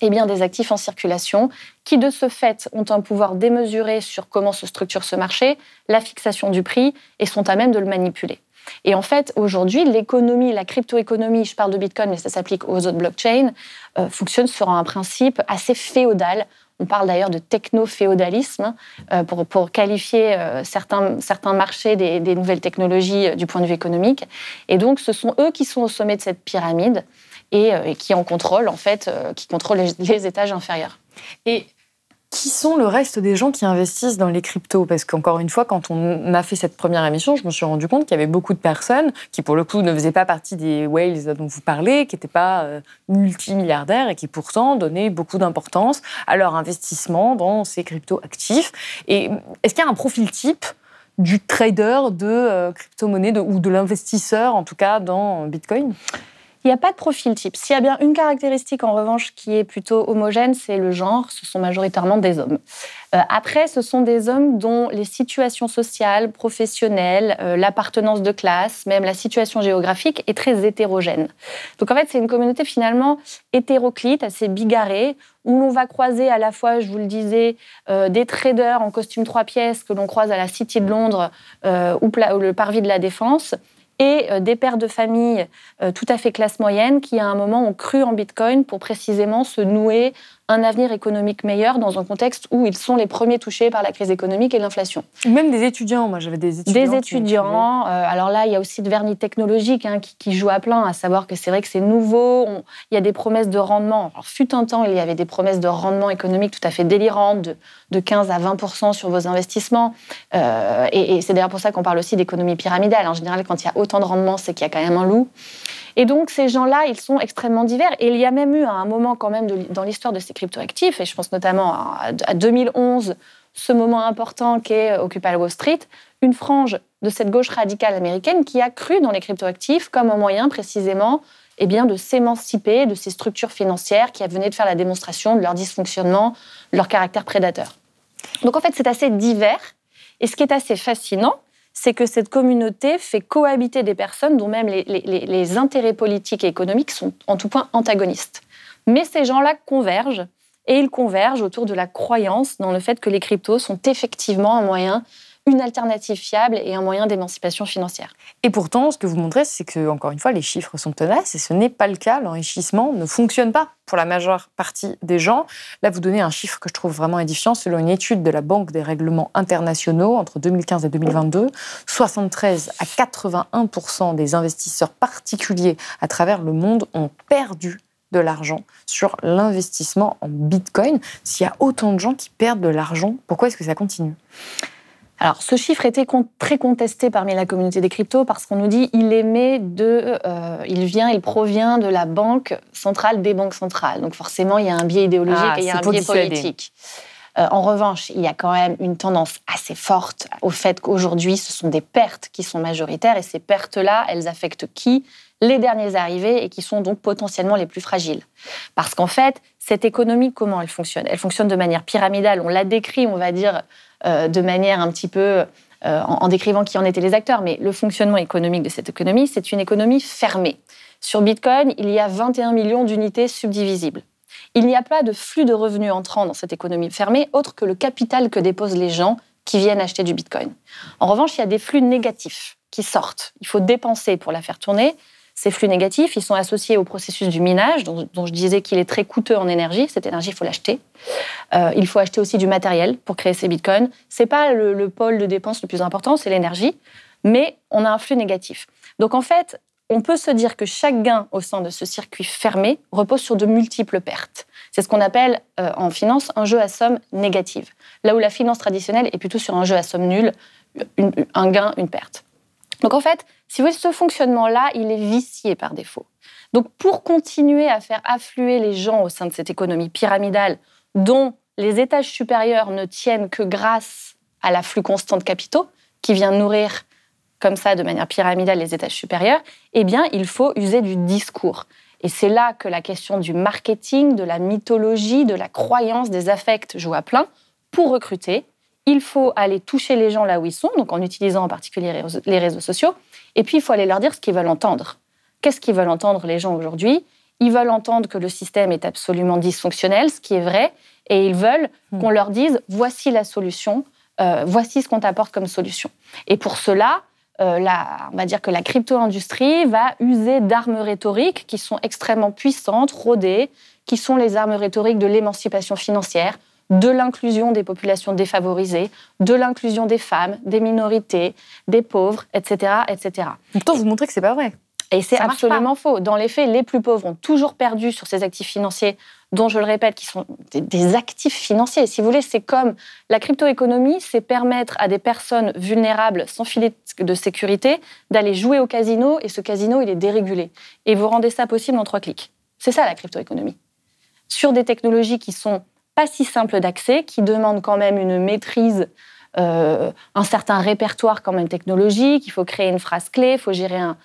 eh bien, des actifs en circulation, qui de ce fait ont un pouvoir démesuré sur comment se structure ce marché, la fixation du prix, et sont à même de le manipuler. Et en fait, aujourd'hui, l'économie, la crypto-économie, je parle de Bitcoin, mais ça s'applique aux autres blockchains, euh, fonctionne sur un principe assez féodal. On parle d'ailleurs de techno-féodalisme euh, pour, qualifier euh, certains, certains marchés des, nouvelles technologies du point de vue économique. Et donc, ce sont eux qui sont au sommet de cette pyramide et, euh, et qui en contrôlent, en fait, euh, qui contrôlent les, étages inférieurs. Et qui sont le reste des gens qui investissent dans les cryptos? Parce qu'encore une fois, quand on a fait cette première émission, je me suis rendu compte qu'il y avait beaucoup de personnes qui, pour le coup, ne faisaient pas partie des whales dont vous parlez, qui n'étaient pas euh, multimilliardaires et qui pourtant donnaient beaucoup d'importance à leur investissement dans ces cryptos actifs. Et est-ce qu'il y a un profil type du trader de crypto-monnaie ou de l'investisseur, en tout cas, dans Bitcoin? Il n'y a pas de profil type. S'il y a bien une caractéristique, en revanche, qui est plutôt homogène, c'est le genre. Ce sont majoritairement des hommes. Euh, après, ce sont des hommes dont les situations sociales, professionnelles, euh, l'appartenance de classe, même la situation géographique est très hétérogène. Donc en fait, c'est une communauté finalement hétéroclite, assez bigarrée, où l'on va croiser à la fois, je vous le disais, euh, des traders en costume trois pièces que l'on croise à la City de Londres ou le parvis de la Défense, et euh, des pères de famille euh, tout à fait classe moyenne qui, à un moment, ont cru en Bitcoin pour précisément se nouer un avenir économique meilleur dans un contexte où ils sont les premiers touchés par la crise économique et l'inflation. Même des étudiants. Moi, j'avais des étudiants. Des étudiants. euh, alors là, il y a aussi de vernis technologique hein, qui, qui joue à plein, à savoir que c'est vrai que c'est nouveau. on- il y a des promesses de rendement. Alors, fut un temps, il y avait des promesses de rendement économique tout à fait délirantes, de, de 15 à 20 sur vos investissements. Euh, et et c'est d'ailleurs pour ça qu'on parle aussi d'économie pyramidale. En général, quand il y a autant de rendement, c'est qu'il y a quand même un loup. Et donc, ces gens-là, ils sont extrêmement divers. Et il y a même eu, à un moment quand même de- dans l'histoire de ces et je pense notamment à, à 2011, ce moment important qu'est Occupy Wall Street, une frange de cette gauche radicale américaine qui a cru dans les cryptoactifs comme un moyen précisément eh bien, de s'émanciper de ces structures financières qui venaient de faire la démonstration de leur dysfonctionnement, leur caractère prédateur. Donc en fait, c'est assez divers. Et ce qui est assez fascinant, c'est que cette communauté fait cohabiter des personnes dont même les intérêts politiques et économiques sont en tout point antagonistes. Mais ces gens-là convergent, et ils convergent autour de la croyance dans le fait que les cryptos sont effectivement un moyen, une alternative fiable et un moyen d'émancipation financière. Et pourtant, ce que vous montrez, c'est que, encore une fois, les chiffres sont tenaces et ce n'est pas le cas. L'enrichissement ne fonctionne pas pour la majeure partie des gens. Là, vous donnez un chiffre que je trouve vraiment édifiant. Selon une étude de la Banque des règlements internationaux entre 2015 et 2022, 73 à 81% des investisseurs particuliers à travers le monde ont perdu de l'argent sur l'investissement en Bitcoin. S'il y a autant de gens qui perdent de l'argent, pourquoi est-ce que ça continue? Alors, ce chiffre était très contesté parmi la communauté des cryptos parce qu'on nous dit il émet de, euh, il vient, il provient de la banque centrale des banques centrales. Donc forcément, il y a un biais idéologique Ah, et il y a un biais dissuader. politique. Euh, en revanche, il y a quand même une tendance assez forte au fait qu'aujourd'hui, ce sont des pertes qui sont majoritaires et ces pertes-là, elles affectent qui? Les derniers arrivés et qui sont donc potentiellement les plus fragiles. Parce qu'en fait, cette économie, comment elle fonctionne? Elle fonctionne de manière pyramidale. On l'a décrit, on va dire, euh, de manière un petit peu euh, en, en décrivant qui en étaient les acteurs. Mais le fonctionnement économique de cette économie, c'est une économie fermée. Sur Bitcoin, il y a 21 millions d'unités subdivisibles. Il n'y a pas de flux de revenus entrant dans cette économie fermée autre que le capital que déposent les gens qui viennent acheter du Bitcoin. En revanche, il y a des flux négatifs qui sortent. Il faut dépenser pour la faire tourner. Ces flux négatifs, ils sont associés au processus du minage, dont, je disais qu'il est très coûteux en énergie. Cette énergie, il faut l'acheter. Euh, il faut acheter aussi du matériel pour créer ces bitcoins. C'est pas le, le pôle de dépense le plus important, c'est l'énergie, mais on a un flux négatif. Donc en fait, on peut se dire que chaque gain au sein de ce circuit fermé repose sur de multiples pertes. C'est ce qu'on appelle euh, en finance un jeu à somme négative. Là où la finance traditionnelle est plutôt sur un jeu à somme nulle, un gain, une perte. Donc en fait, si vous voulez, ce fonctionnement-là, il est vicié par défaut. Donc pour continuer à faire affluer les gens au sein de cette économie pyramidale dont les étages supérieurs ne tiennent que grâce à l'afflux constant de capitaux qui vient nourrir comme ça de manière pyramidale les étages supérieurs, eh bien il faut user du discours. Et c'est là que la question du marketing, de la mythologie, de la croyance, des affects joue à plein. Pour recruter, il faut aller toucher les gens là où ils sont, donc en utilisant en particulier les réseaux- les réseaux sociaux, et puis il faut aller leur dire ce qu'ils veulent entendre. Qu'est-ce qu'ils veulent entendre les gens aujourd'hui? Ils veulent entendre que le système est absolument dysfonctionnel, ce qui est vrai, et ils veulent qu'on leur dise voici la solution, euh, voici ce qu'on t'apporte comme solution. Et pour cela, euh, la- on va dire que la crypto-industrie va user d'armes rhétoriques qui sont extrêmement puissantes, rodées, qui sont les armes rhétoriques de l'émancipation financière, de l'inclusion des populations défavorisées, de l'inclusion des femmes, des minorités, des pauvres, etc., etc. Pourtant, vous montrez que c'est pas vrai. Et c'est absolument faux. Dans les faits, les plus pauvres ont toujours perdu sur ces actifs financiers, dont je le répète, qui sont des, des actifs financiers. Si vous voulez, c'est comme la crypto-économie, c'est permettre à des personnes vulnérables, sans filet de sécurité, d'aller jouer au casino, et ce casino, il est dérégulé. Et vous rendez ça possible en trois clics. C'est ça la crypto-économie. Sur des technologies qui sont pas si simples d'accès, qui demandent quand même une maîtrise euh, un certain répertoire quand même technologique, il faut créer une phrase clé, il faut gérer un,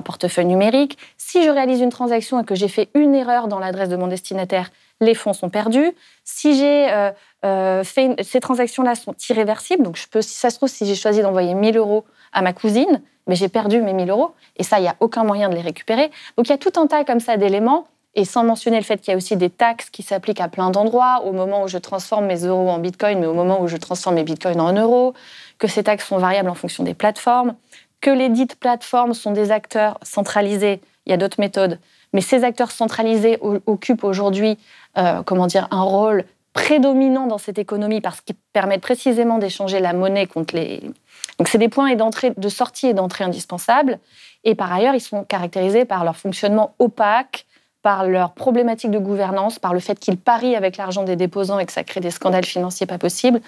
portefeuille numérique. Si je réalise une transaction et que j'ai fait une erreur dans l'adresse de mon destinataire, les fonds sont perdus. Si j'ai euh, euh, fait ces transactions-là sont irréversibles, donc je peux, si ça se trouve, si j'ai choisi d'envoyer 1000 euros à ma cousine, mais j'ai perdu mes 1000 euros et ça, il n'y a aucun moyen de les récupérer. Donc il y a tout un tas comme ça d'éléments. Et sans mentionner le fait qu'il y a aussi des taxes qui s'appliquent à plein d'endroits, au moment où je transforme mes euros en bitcoin, mais au moment où je transforme mes bitcoins en euros, que ces taxes sont variables en fonction des plateformes, que les dites plateformes sont des acteurs centralisés. Il y a d'autres méthodes, mais ces acteurs centralisés occupent aujourd'hui, euh, un rôle prédominant dans cette économie parce qu'ils permettent précisément d'échanger la monnaie contre les. Donc c'est des points de sortie et d'entrée indispensables. Et par ailleurs, ils sont caractérisés par leur fonctionnement opaque, par leur problématique de gouvernance, par le fait qu'ils parient avec l'argent des déposants et que ça crée des scandales financiers pas possibles.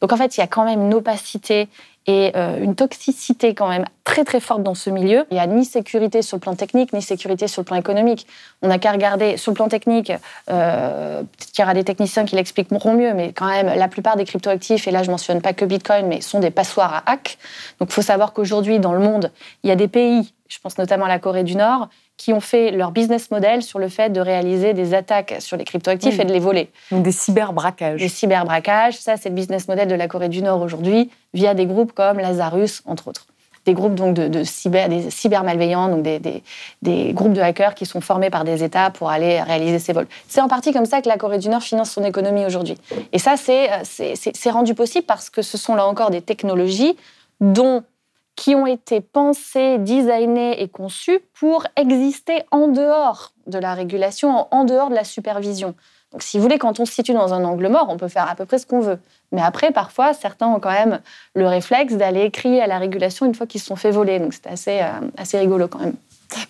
Donc en fait, il y a quand même une opacité et euh, une toxicité quand même très très forte dans ce milieu. Il n'y a ni sécurité sur le plan technique, ni sécurité sur le plan économique. On n'a qu'à regarder sur le plan technique, euh, peut-être qu'il y aura des techniciens qui l'expliqueront mieux, mais quand même, la plupart des cryptoactifs, et là je mentionne pas que Bitcoin, mais sont des passoires à hack. Donc il faut savoir qu'aujourd'hui, dans le monde, il y a des pays, je pense notamment à la Corée du Nord, qui ont fait leur business model sur le fait de réaliser des attaques sur les cryptoactifs Oui. et de les voler. Donc des cyberbraquages. Les cyberbraquages, ça c'est le business model de la Corée du Nord aujourd'hui, via des groupes comme Lazarus, entre autres. Des groupes donc de, de cyber, des cybermalveillants, donc des, des- des groupes de hackers qui sont formés par des États pour aller réaliser ces vols. C'est en partie comme ça que la Corée du Nord finance son économie aujourd'hui. Et ça, c'est euh, c'est rendu possible parce que ce sont là encore des technologies dont qui ont été pensées, designées et conçues pour exister en dehors de la régulation, en dehors de la supervision. Donc, si vous voulez, quand on se situe dans un angle mort, on peut faire à peu près ce qu'on veut. Mais après, parfois, certains ont quand même le réflexe d'aller crier à la régulation une fois qu'ils se sont fait voler. Donc, c'est assez, euh, assez rigolo quand même.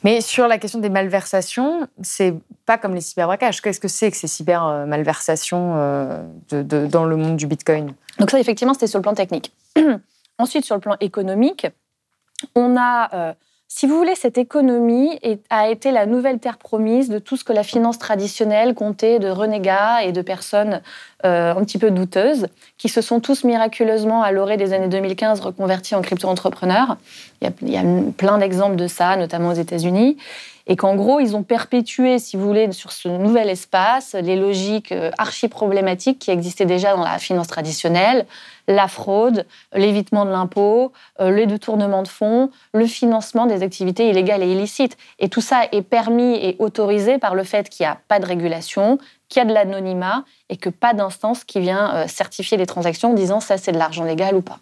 Mais sur la question des malversations, c'est pas comme les cyberbraquages. Qu'est-ce que c'est que ces cyber-malversations euh, de- de- dans le monde du Bitcoin? Donc ça, effectivement, c'était sur le plan technique. Ensuite, sur le plan économique, on a, euh, si vous voulez, cette économie a été la nouvelle terre promise de tout ce que la finance traditionnelle comptait de renégats et de personnes euh, un petit peu douteuses, qui se sont tous miraculeusement, à l'orée des années 2015, reconvertis en crypto-entrepreneurs. Il y a plein d'exemples de ça, notamment aux États-Unis. Et qu'en gros, ils ont perpétué, si vous voulez, sur ce nouvel espace, les logiques euh, archi-problématiques qui existaient déjà dans la finance traditionnelle, la fraude, l'évitement de l'impôt, euh, les détournements de fonds, le financement des activités illégales et illicites. Et tout ça est permis et autorisé par le fait qu'il n'y a pas de régulation, qu'il y a de l'anonymat et que pas d'instance qui vient euh, certifier les transactions en disant ça c'est de l'argent légal ou pas.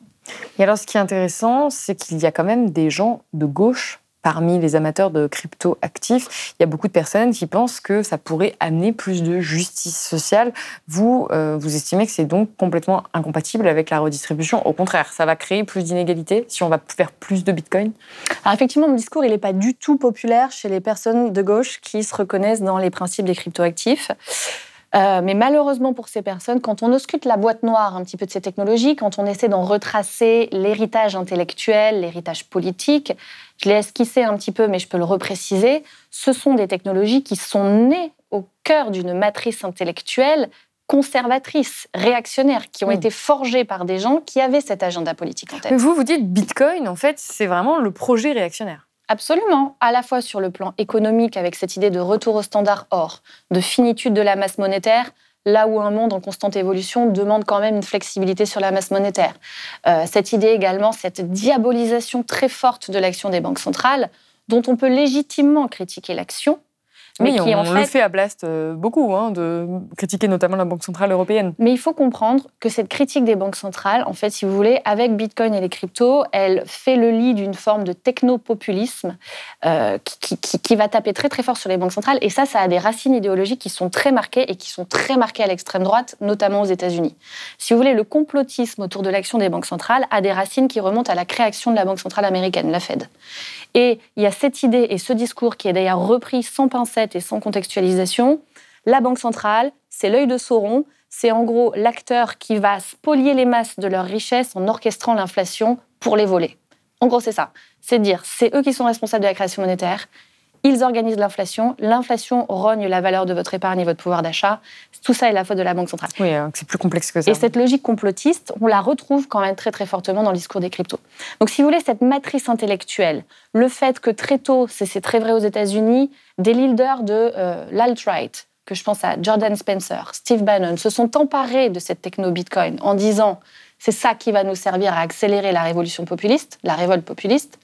Et alors, ce qui est intéressant, c'est qu'il y a quand même des gens de gauche parmi les amateurs de crypto actifs. Il y a beaucoup de personnes qui pensent que ça pourrait amener plus de justice sociale. Vous, euh, vous estimez que c'est donc complètement incompatible avec la redistribution. Au contraire, ça va créer plus d'inégalités si on va faire plus de Bitcoin? Alors effectivement, mon discours, il n'est pas du tout populaire chez les personnes de gauche qui se reconnaissent dans les principes des cryptoactifs. Euh, mais malheureusement pour ces personnes, quand on ausculte la boîte noire un petit peu de ces technologies, quand on essaie d'en retracer l'héritage intellectuel, l'héritage politique, je l'ai esquissé un petit peu, mais je peux le repréciser, ce sont des technologies qui sont nées au cœur d'une matrice intellectuelle conservatrice, réactionnaire, qui ont Oui. été forgées par des gens qui avaient cet agenda politique en tête. Mais vous, vous dites Bitcoin, en fait, c'est vraiment le projet réactionnaire. Absolument, à la fois sur le plan économique avec cette idée de retour au standard or, de finitude de la masse monétaire, là où un monde en constante évolution demande quand même une flexibilité sur la masse monétaire. Euh, cette idée également, cette diabolisation très forte de l'action des banques centrales, dont on peut légitimement critiquer l'action, mais oui, qui on, en on le fait fait à Blast euh, beaucoup, hein, de critiquer notamment la Banque Centrale Européenne. Mais il faut comprendre que cette critique des banques centrales, en fait, si vous voulez, avec Bitcoin et les cryptos, elle fait le lit d'une forme de technopopulisme euh, qui, qui- qui va taper très très fort sur les banques centrales. Et ça, ça a des racines idéologiques qui sont très marquées et qui sont très marquées à l'extrême droite, notamment aux États-Unis. Si vous voulez, le complotisme autour de l'action des banques centrales a des racines qui remontent à la création de la Banque centrale américaine, la Fed. Et il y a cette idée et ce discours qui est d'ailleurs repris sans pincette et sans contextualisation. La Banque centrale, c'est l'œil de Sauron, c'est en gros l'acteur qui va spolier les masses de leurs richesses en orchestrant l'inflation pour les voler. En gros, c'est ça. C'est dire, c'est eux qui sont responsables de la création monétaire. Ils organisent l'inflation. L'inflation rogne la valeur de votre épargne et votre pouvoir d'achat. Tout ça est la faute de la Banque centrale. Oui, euh, c'est plus complexe que ça. Et cette logique complotiste, on la retrouve quand même très très fortement dans le discours des cryptos. Donc si vous voulez, cette matrice intellectuelle, le fait que très tôt, c'est c'est très vrai aux États-Unis, des leaders de euh, l'alt-right, que je pense à Jordan Spencer, Steve Bannon, se sont emparés de cette techno-Bitcoin en disant c'est ça qui va nous servir à accélérer la révolution populiste, la révolte populiste.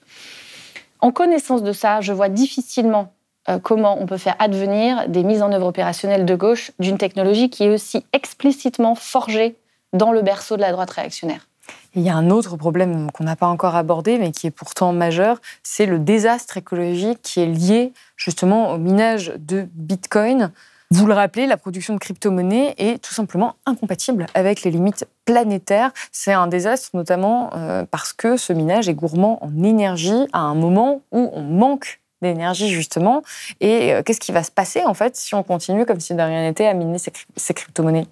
En connaissance de ça, je vois difficilement euh, comment on peut faire advenir des mises en œuvre opérationnelles de gauche d'une technologie qui est aussi explicitement forgée dans le berceau de la droite réactionnaire. Il y a un autre problème qu'on n'a pas encore abordé, mais qui est pourtant majeur, c'est le désastre écologique qui est lié justement au minage de Bitcoin. Vous le rappelez, la production de crypto-monnaies est tout simplement incompatible avec les limites planétaires. C'est un désastre notamment euh, parce que ce minage est gourmand en énergie à un moment où on manque d'énergie justement. Et euh, qu'est-ce qui va se passer en fait si on continue comme si de rien n'était à miner ces, cryp- ces crypto-monnaies?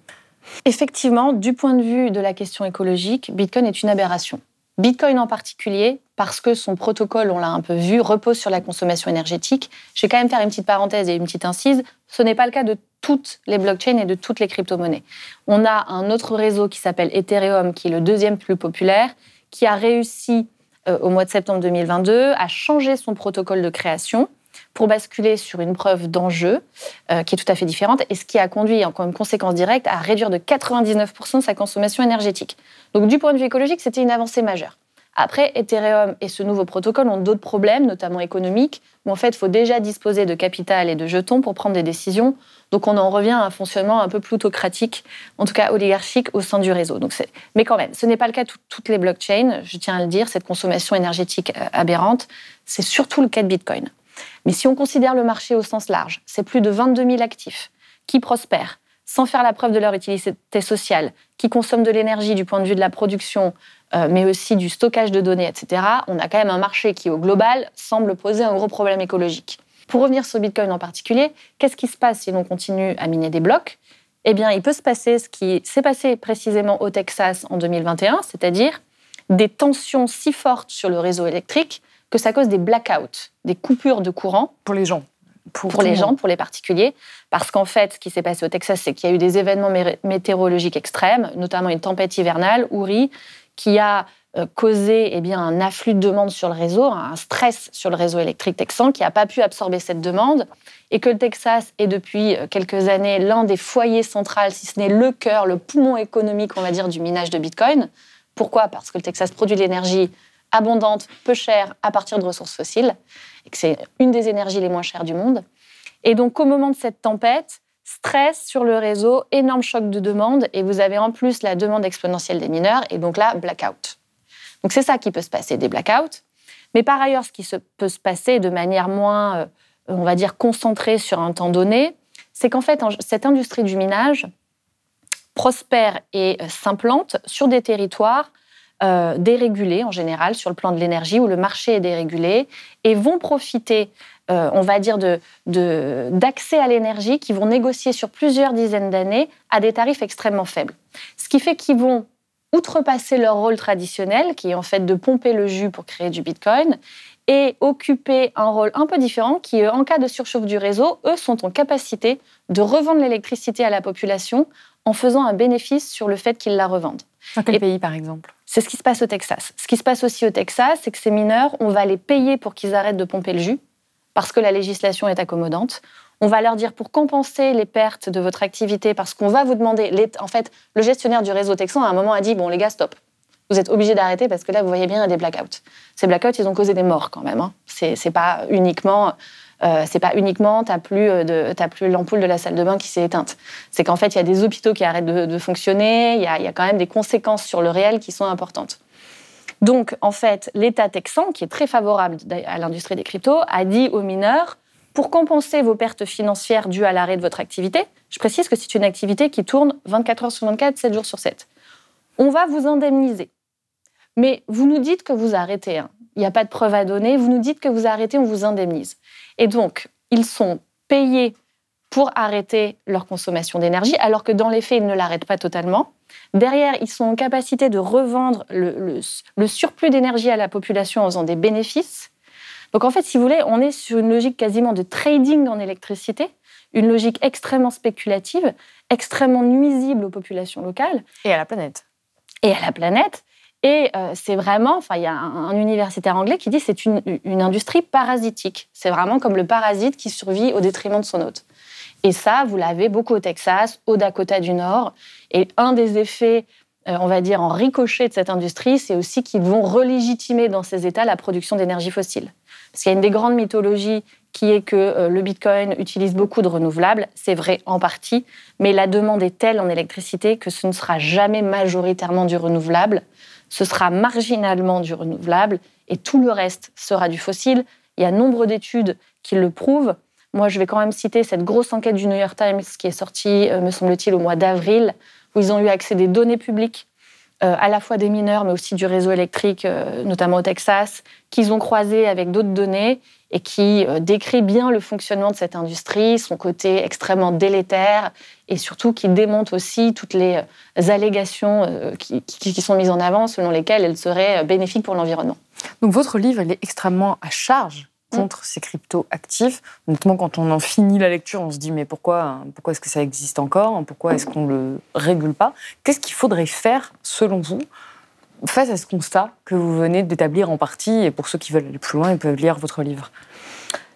Effectivement, du point de vue de la question écologique, Bitcoin est une aberration. Bitcoin en particulier, parce que son protocole, on l'a un peu vu, repose sur la consommation énergétique. Je vais quand même faire une petite parenthèse et une petite incise. Ce n'est pas le cas de toutes les blockchains et de toutes les crypto-monnaies. On a un autre réseau qui s'appelle Ethereum, qui est le deuxième plus populaire, qui a réussi euh, au mois de septembre 2022 à changer son protocole de création pour basculer sur une preuve d'enjeu euh, qui est tout à fait différente et ce qui a conduit en conséquence directe à réduire de 99% sa consommation énergétique. Donc du point de vue écologique, c'était une avancée majeure. Après, Ethereum et ce nouveau protocole ont d'autres problèmes, notamment économiques, où en fait, il faut déjà disposer de capital et de jetons pour prendre des décisions. Donc on en revient à un fonctionnement un peu plutocratique, en tout cas oligarchique, au sein du réseau. Donc Mais quand même, ce n'est pas le cas de tout- toutes les blockchains, je tiens à le dire, cette consommation énergétique euh, aberrante, c'est surtout le cas de Bitcoin. Mais si on considère le marché au sens large, c'est plus de 22 000 actifs qui prospèrent sans faire la preuve de leur utilité sociale, qui consomment de l'énergie du point de vue de la production, euh, mais aussi du stockage de données, etc., on a quand même un marché qui, au global, semble poser un gros problème écologique. Pour revenir sur Bitcoin en particulier, qu'est-ce qui se passe si l'on continue à miner des blocs? Eh bien, il peut se passer ce qui s'est passé précisément au Texas en 2021, c'est-à-dire des tensions si fortes sur le réseau électrique que ça cause des blackouts, des coupures de courant. Pour les gens. Pour, les gens, pour les particuliers, parce qu'en fait, ce qui s'est passé au Texas, c'est qu'il y a eu des événements météorologiques extrêmes, notamment une tempête hivernale, Uri, qui a euh, causé eh bien, un afflux de demandes sur le réseau, un stress sur le réseau électrique texan qui n'a pas pu absorber cette demande, et que le Texas est depuis euh, quelques années l'un des foyers centraux, si ce n'est le cœur, le poumon économique, on va dire, du minage de Bitcoin. Pourquoi? Parce que le Texas produit de l'énergie abondante, peu chère, à partir de ressources fossiles, et que c'est une des énergies les moins chères du monde. Et donc, au moment de cette tempête, stress sur le réseau, énorme choc de demande, et vous avez en plus la demande exponentielle des mineurs, et donc là, blackout. Donc, c'est ça qui peut se passer, des blackouts. Mais par ailleurs, ce qui peut se passer de manière moins, euh, on va dire, concentrée sur un temps donné, c'est qu'en fait, cette industrie du minage prospère et euh, s'implante sur des territoires euh, dérégulés en général sur le plan de l'énergie, où le marché est dérégulé, et vont profiter, euh, on va dire, d'accès de, d'accès à l'énergie, qui vont négocier sur plusieurs dizaines d'années à des tarifs extrêmement faibles. Ce qui fait qu'ils vont outrepasser leur rôle traditionnel, qui est en fait de pomper le jus pour créer du Bitcoin, et occuper un rôle un peu différent qui, en cas de surchauffe du réseau, eux sont en capacité de revendre l'électricité à la population en faisant un bénéfice sur le fait qu'ils la revendent. Dans quel pays, par exemple? C'est ce qui se passe au Texas. Ce qui se passe aussi au Texas, c'est que ces mineurs, on va les payer pour qu'ils arrêtent de pomper le jus, parce que la législation est accommodante. On va leur dire pour compenser les pertes de votre activité, parce qu'on va vous demander. En fait, le gestionnaire du réseau texan, à un moment, a dit Bon, les gars, stop. Vous êtes obligés d'arrêter parce que là, vous voyez bien, il y a des blackouts. Ces blackouts, ils ont causé des morts quand même. Hein. C'est pas uniquement euh, c'est pas uniquement t'as plus euh, plus l'ampoule de la salle de bain qui s'est éteinte. C'est qu'en fait il y a des hôpitaux qui arrêtent de, fonctionner. Il y, a, quand même des conséquences sur le réel qui sont importantes. Donc en fait l'État texan, qui est très favorable à l'industrie des cryptos, a dit aux mineurs pour compenser vos pertes financières dues à l'arrêt de votre activité, je précise que c'est une activité qui tourne 24 heures sur 24, 7 jours sur 7. On va vous indemniser. Mais vous nous dites que vous arrêtez. Hein. Il n'y a pas de preuve à donner. Vous nous dites que vous arrêtez, on vous indemnise. Et donc, ils sont payés pour arrêter leur consommation d'énergie, alors que dans les faits, ils ne l'arrêtent pas totalement. Derrière, ils sont en capacité de revendre le, surplus d'énergie à la population en faisant des bénéfices. Donc en fait, si vous voulez, on est sur une logique quasiment de trading en électricité, une logique extrêmement spéculative, extrêmement nuisible aux populations locales. Et à la planète. Et à la planète. Et euh, c'est vraiment, enfin, il y a un, universitaire anglais qui dit c'est une, industrie parasitique. C'est vraiment comme le parasite qui survit au détriment de son hôte. Et ça, vous l'avez beaucoup au Texas, au Dakota du Nord. Et un des effets, euh, on va dire, en ricochet de cette industrie, c'est aussi qu'ils vont relégitimer dans ces États la production d'énergie fossile. Parce qu'il y a une des grandes mythologies qui est que euh, le Bitcoin utilise beaucoup de renouvelables. C'est vrai en partie, mais la demande est telle en électricité que ce ne sera jamais majoritairement du renouvelable ce sera marginalement du renouvelable et tout le reste sera du fossile. Il y a nombre d'études qui le prouvent. Moi, je vais quand même citer cette grosse enquête du New York Times qui est sortie, euh, me semble-t-il, au mois d'avril, où ils ont eu accès des données publiques, euh, à la fois des mineurs, mais aussi du réseau électrique, euh, notamment au Texas, qu'ils ont croisé avec d'autres données et qui euh, décrit bien le fonctionnement de cette industrie, son côté extrêmement délétère et surtout qui démonte aussi toutes les allégations qui, sont mises en avant selon lesquelles elle serait bénéfique pour l'environnement. Donc votre livre, est extrêmement à charge contre ces cryptos actifs. Notamment quand on en finit la lecture, on se dit mais pourquoi, pourquoi est-ce que ça existe encore Pourquoi est-ce qu'on ne le régule pas? Qu'est-ce qu'il faudrait faire selon vous face à ce constat que vous venez d'établir en partie, et pour ceux qui veulent aller plus loin, ils peuvent lire votre livre?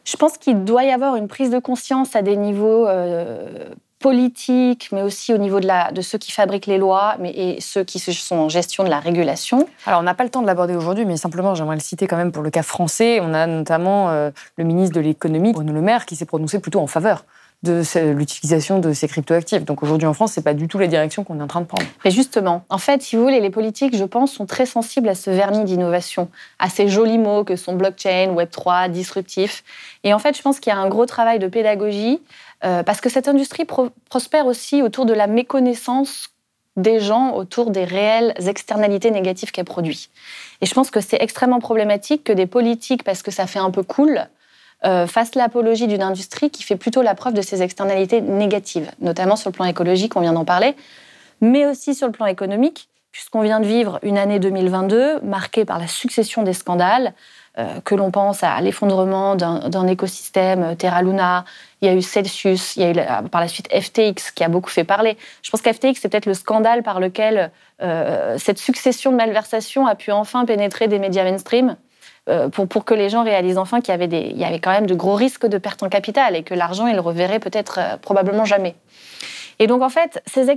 Je pense qu'il doit y avoir une prise de conscience à des niveaux euh, politiques, mais aussi au niveau de ceux qui fabriquent les lois mais, et ceux qui sont en gestion de la régulation. Alors, on n'a pas le temps de l'aborder aujourd'hui, mais simplement, j'aimerais le citer quand même pour le cas français. On a notamment euh, le ministre de l'économie, Bruno Le Maire, qui s'est prononcé plutôt en faveur de l'utilisation de ces cryptoactifs. Donc aujourd'hui en France, c'est pas du tout la direction qu'on est en train de prendre. Mais justement, en fait, si vous voulez, les politiques, je pense, sont très sensibles à ce vernis d'innovation, à ces jolis mots que sont blockchain, Web3, disruptif. Et en fait, je pense qu'il y a un gros travail de pédagogie euh, parce que cette industrie prospère aussi autour de la méconnaissance des gens autour des réelles externalités négatives qu'elle produit. Et je pense que c'est extrêmement problématique que des politiques, parce que ça fait un peu cool, euh, fassent l'apologie d'une industrie qui fait plutôt la preuve de ses externalités négatives, notamment sur le plan écologique, on vient d'en parler, mais aussi sur le plan économique, puisqu'on vient de vivre une année 2022 marquée par la succession des scandales, euh, que l'on pense à l'effondrement d'un écosystème, euh, Terra Luna, il y a eu Celsius, il y a eu par la suite FTX qui a beaucoup fait parler. Je pense qu'FTX, c'est peut-être le scandale par lequel euh, cette succession de malversations a pu enfin pénétrer des médias mainstream. Pour, pour, que les gens réalisent enfin qu'il y, avait il y avait quand même de gros risques de perte en capital et que l'argent, ils le reverraient peut-être probablement jamais. Et donc, en fait, ces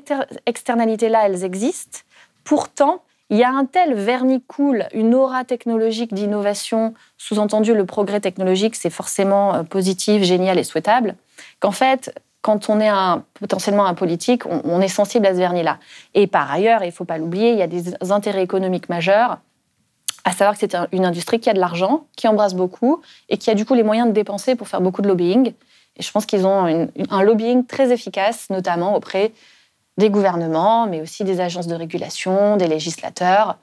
externalités-là, elles existent. Pourtant, il y a un tel vernis cool, une aura technologique d'innovation, sous-entendu le progrès technologique, c'est forcément euh, positif, génial et souhaitable, qu'en fait, quand on est un, potentiellement un politique, on, est sensible à ce vernis-là. Et par ailleurs, il ne faut pas l'oublier, il y a des intérêts économiques majeurs, à savoir que c'est une industrie qui a de l'argent, qui embrasse beaucoup et qui a du coup les moyens de dépenser pour faire beaucoup de lobbying. Et je pense qu'ils ont un lobbying très efficace, notamment auprès des gouvernements, mais aussi des agences de régulation, des législateurs.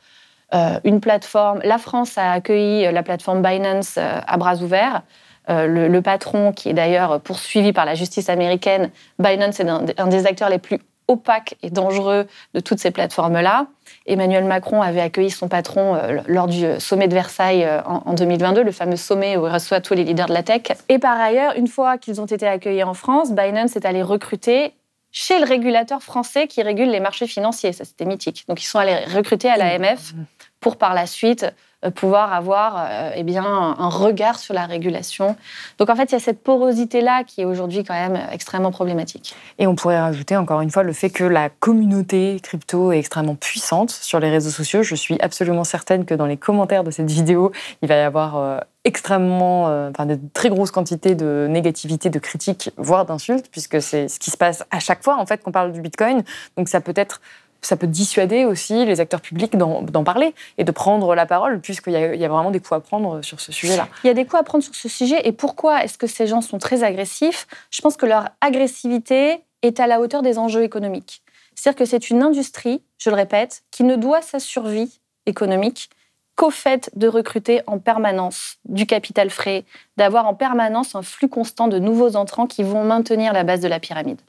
Euh, une plateforme, la France a accueilli euh, la plateforme Binance euh, à bras ouverts. le, patron, qui est d'ailleurs poursuivi par la justice américaine, Binance est un, des acteurs les plus opaques et dangereux de toutes ces plateformes-là. Emmanuel Macron avait accueilli son patron lors du sommet de Versailles en, en 2022, le fameux sommet où il reçoit tous les leaders de la tech. Et par ailleurs, une fois qu'ils ont été accueillis en France, Binance est allé recruter chez le régulateur français qui régule les marchés financiers. Ça, c'était mythique. Donc, ils sont allés recruter à l'AMF pour par la suite euh, pouvoir avoir euh, eh bien, un regard sur la régulation. Donc en fait, il y a cette porosité-là qui est aujourd'hui quand même extrêmement problématique. Et on pourrait rajouter encore une fois le fait que la communauté crypto est extrêmement puissante sur les réseaux sociaux. Je suis absolument certaine que dans les commentaires de cette vidéo, il va y avoir euh, extrêmement, enfin, de très grosses quantités de négativité, de critiques, voire d'insultes, puisque c'est ce qui se passe à chaque fois en fait qu'on parle du Bitcoin. Donc ça peut être ça peut dissuader aussi les acteurs publics d'en parler et de prendre la parole, puisqu'il y, a vraiment des coups à prendre sur ce sujet-là. Il y a des coups à prendre sur ce sujet. Et pourquoi est-ce que ces gens sont très agressifs? Je pense que leur agressivité est à la hauteur des enjeux économiques. C'est-à-dire que c'est une industrie, je le répète, qui ne doit sa survie économique qu'au fait de recruter en permanence du capital frais, d'avoir en permanence un flux constant de nouveaux entrants qui vont maintenir la base de la pyramide.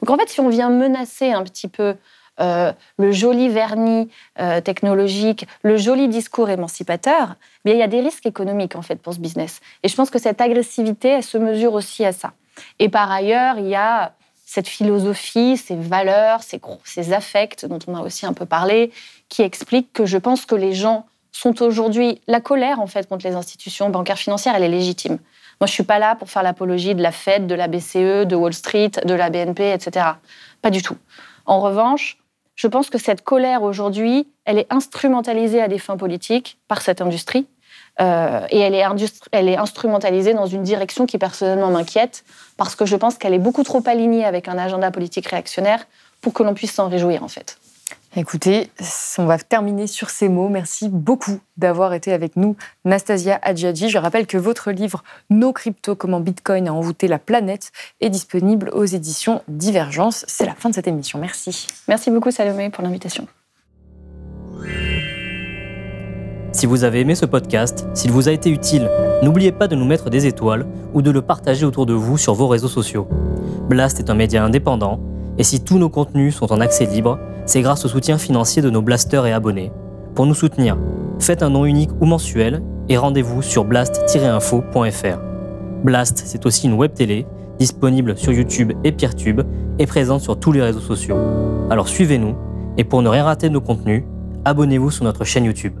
Donc en fait, si on vient menacer un petit peu euh, le joli vernis euh, technologique, le joli discours émancipateur, bien, il y a des risques économiques en fait pour ce business. Et je pense que cette agressivité, elle se mesure aussi à ça. Et par ailleurs, il y a cette philosophie, ces valeurs, ces, ces affects dont on a aussi un peu parlé, qui expliquent que je pense que les gens sont aujourd'hui la colère en fait contre les institutions bancaires financières, elle est légitime. Moi, je suis pas là pour faire l'apologie de la Fed, de la BCE, de Wall Street, de la BNP, etc. Pas du tout. En revanche, je pense que cette colère aujourd'hui, elle est instrumentalisée à des fins politiques par cette industrie. Euh, et elle est, elle est instrumentalisée dans une direction qui personnellement m'inquiète, parce que je pense qu'elle est beaucoup trop alignée avec un agenda politique réactionnaire pour que l'on puisse s'en réjouir en fait. Écoutez, on va terminer sur ces mots. Merci beaucoup d'avoir été avec nous, Nastasia Adjadji. Je rappelle que votre livre Nos cryptos, comment Bitcoin a envoûté la planète est disponible aux éditions Divergence. C'est la fin de cette émission. Merci. Merci beaucoup, Salomé, pour l'invitation. Si vous avez aimé ce podcast, s'il vous a été utile, n'oubliez pas de nous mettre des étoiles ou de le partager autour de vous sur vos réseaux sociaux. Blast est un média indépendant, et si tous nos contenus sont en accès libre, c'est grâce au soutien financier de nos blasters et abonnés. Pour nous soutenir, faites un nom unique ou mensuel et rendez-vous sur blast-info.fr. Blast, c'est aussi une web télé disponible sur YouTube et Peertube et présente sur tous les réseaux sociaux. Alors suivez-nous et pour ne rien rater de nos contenus, abonnez-vous sur notre chaîne YouTube.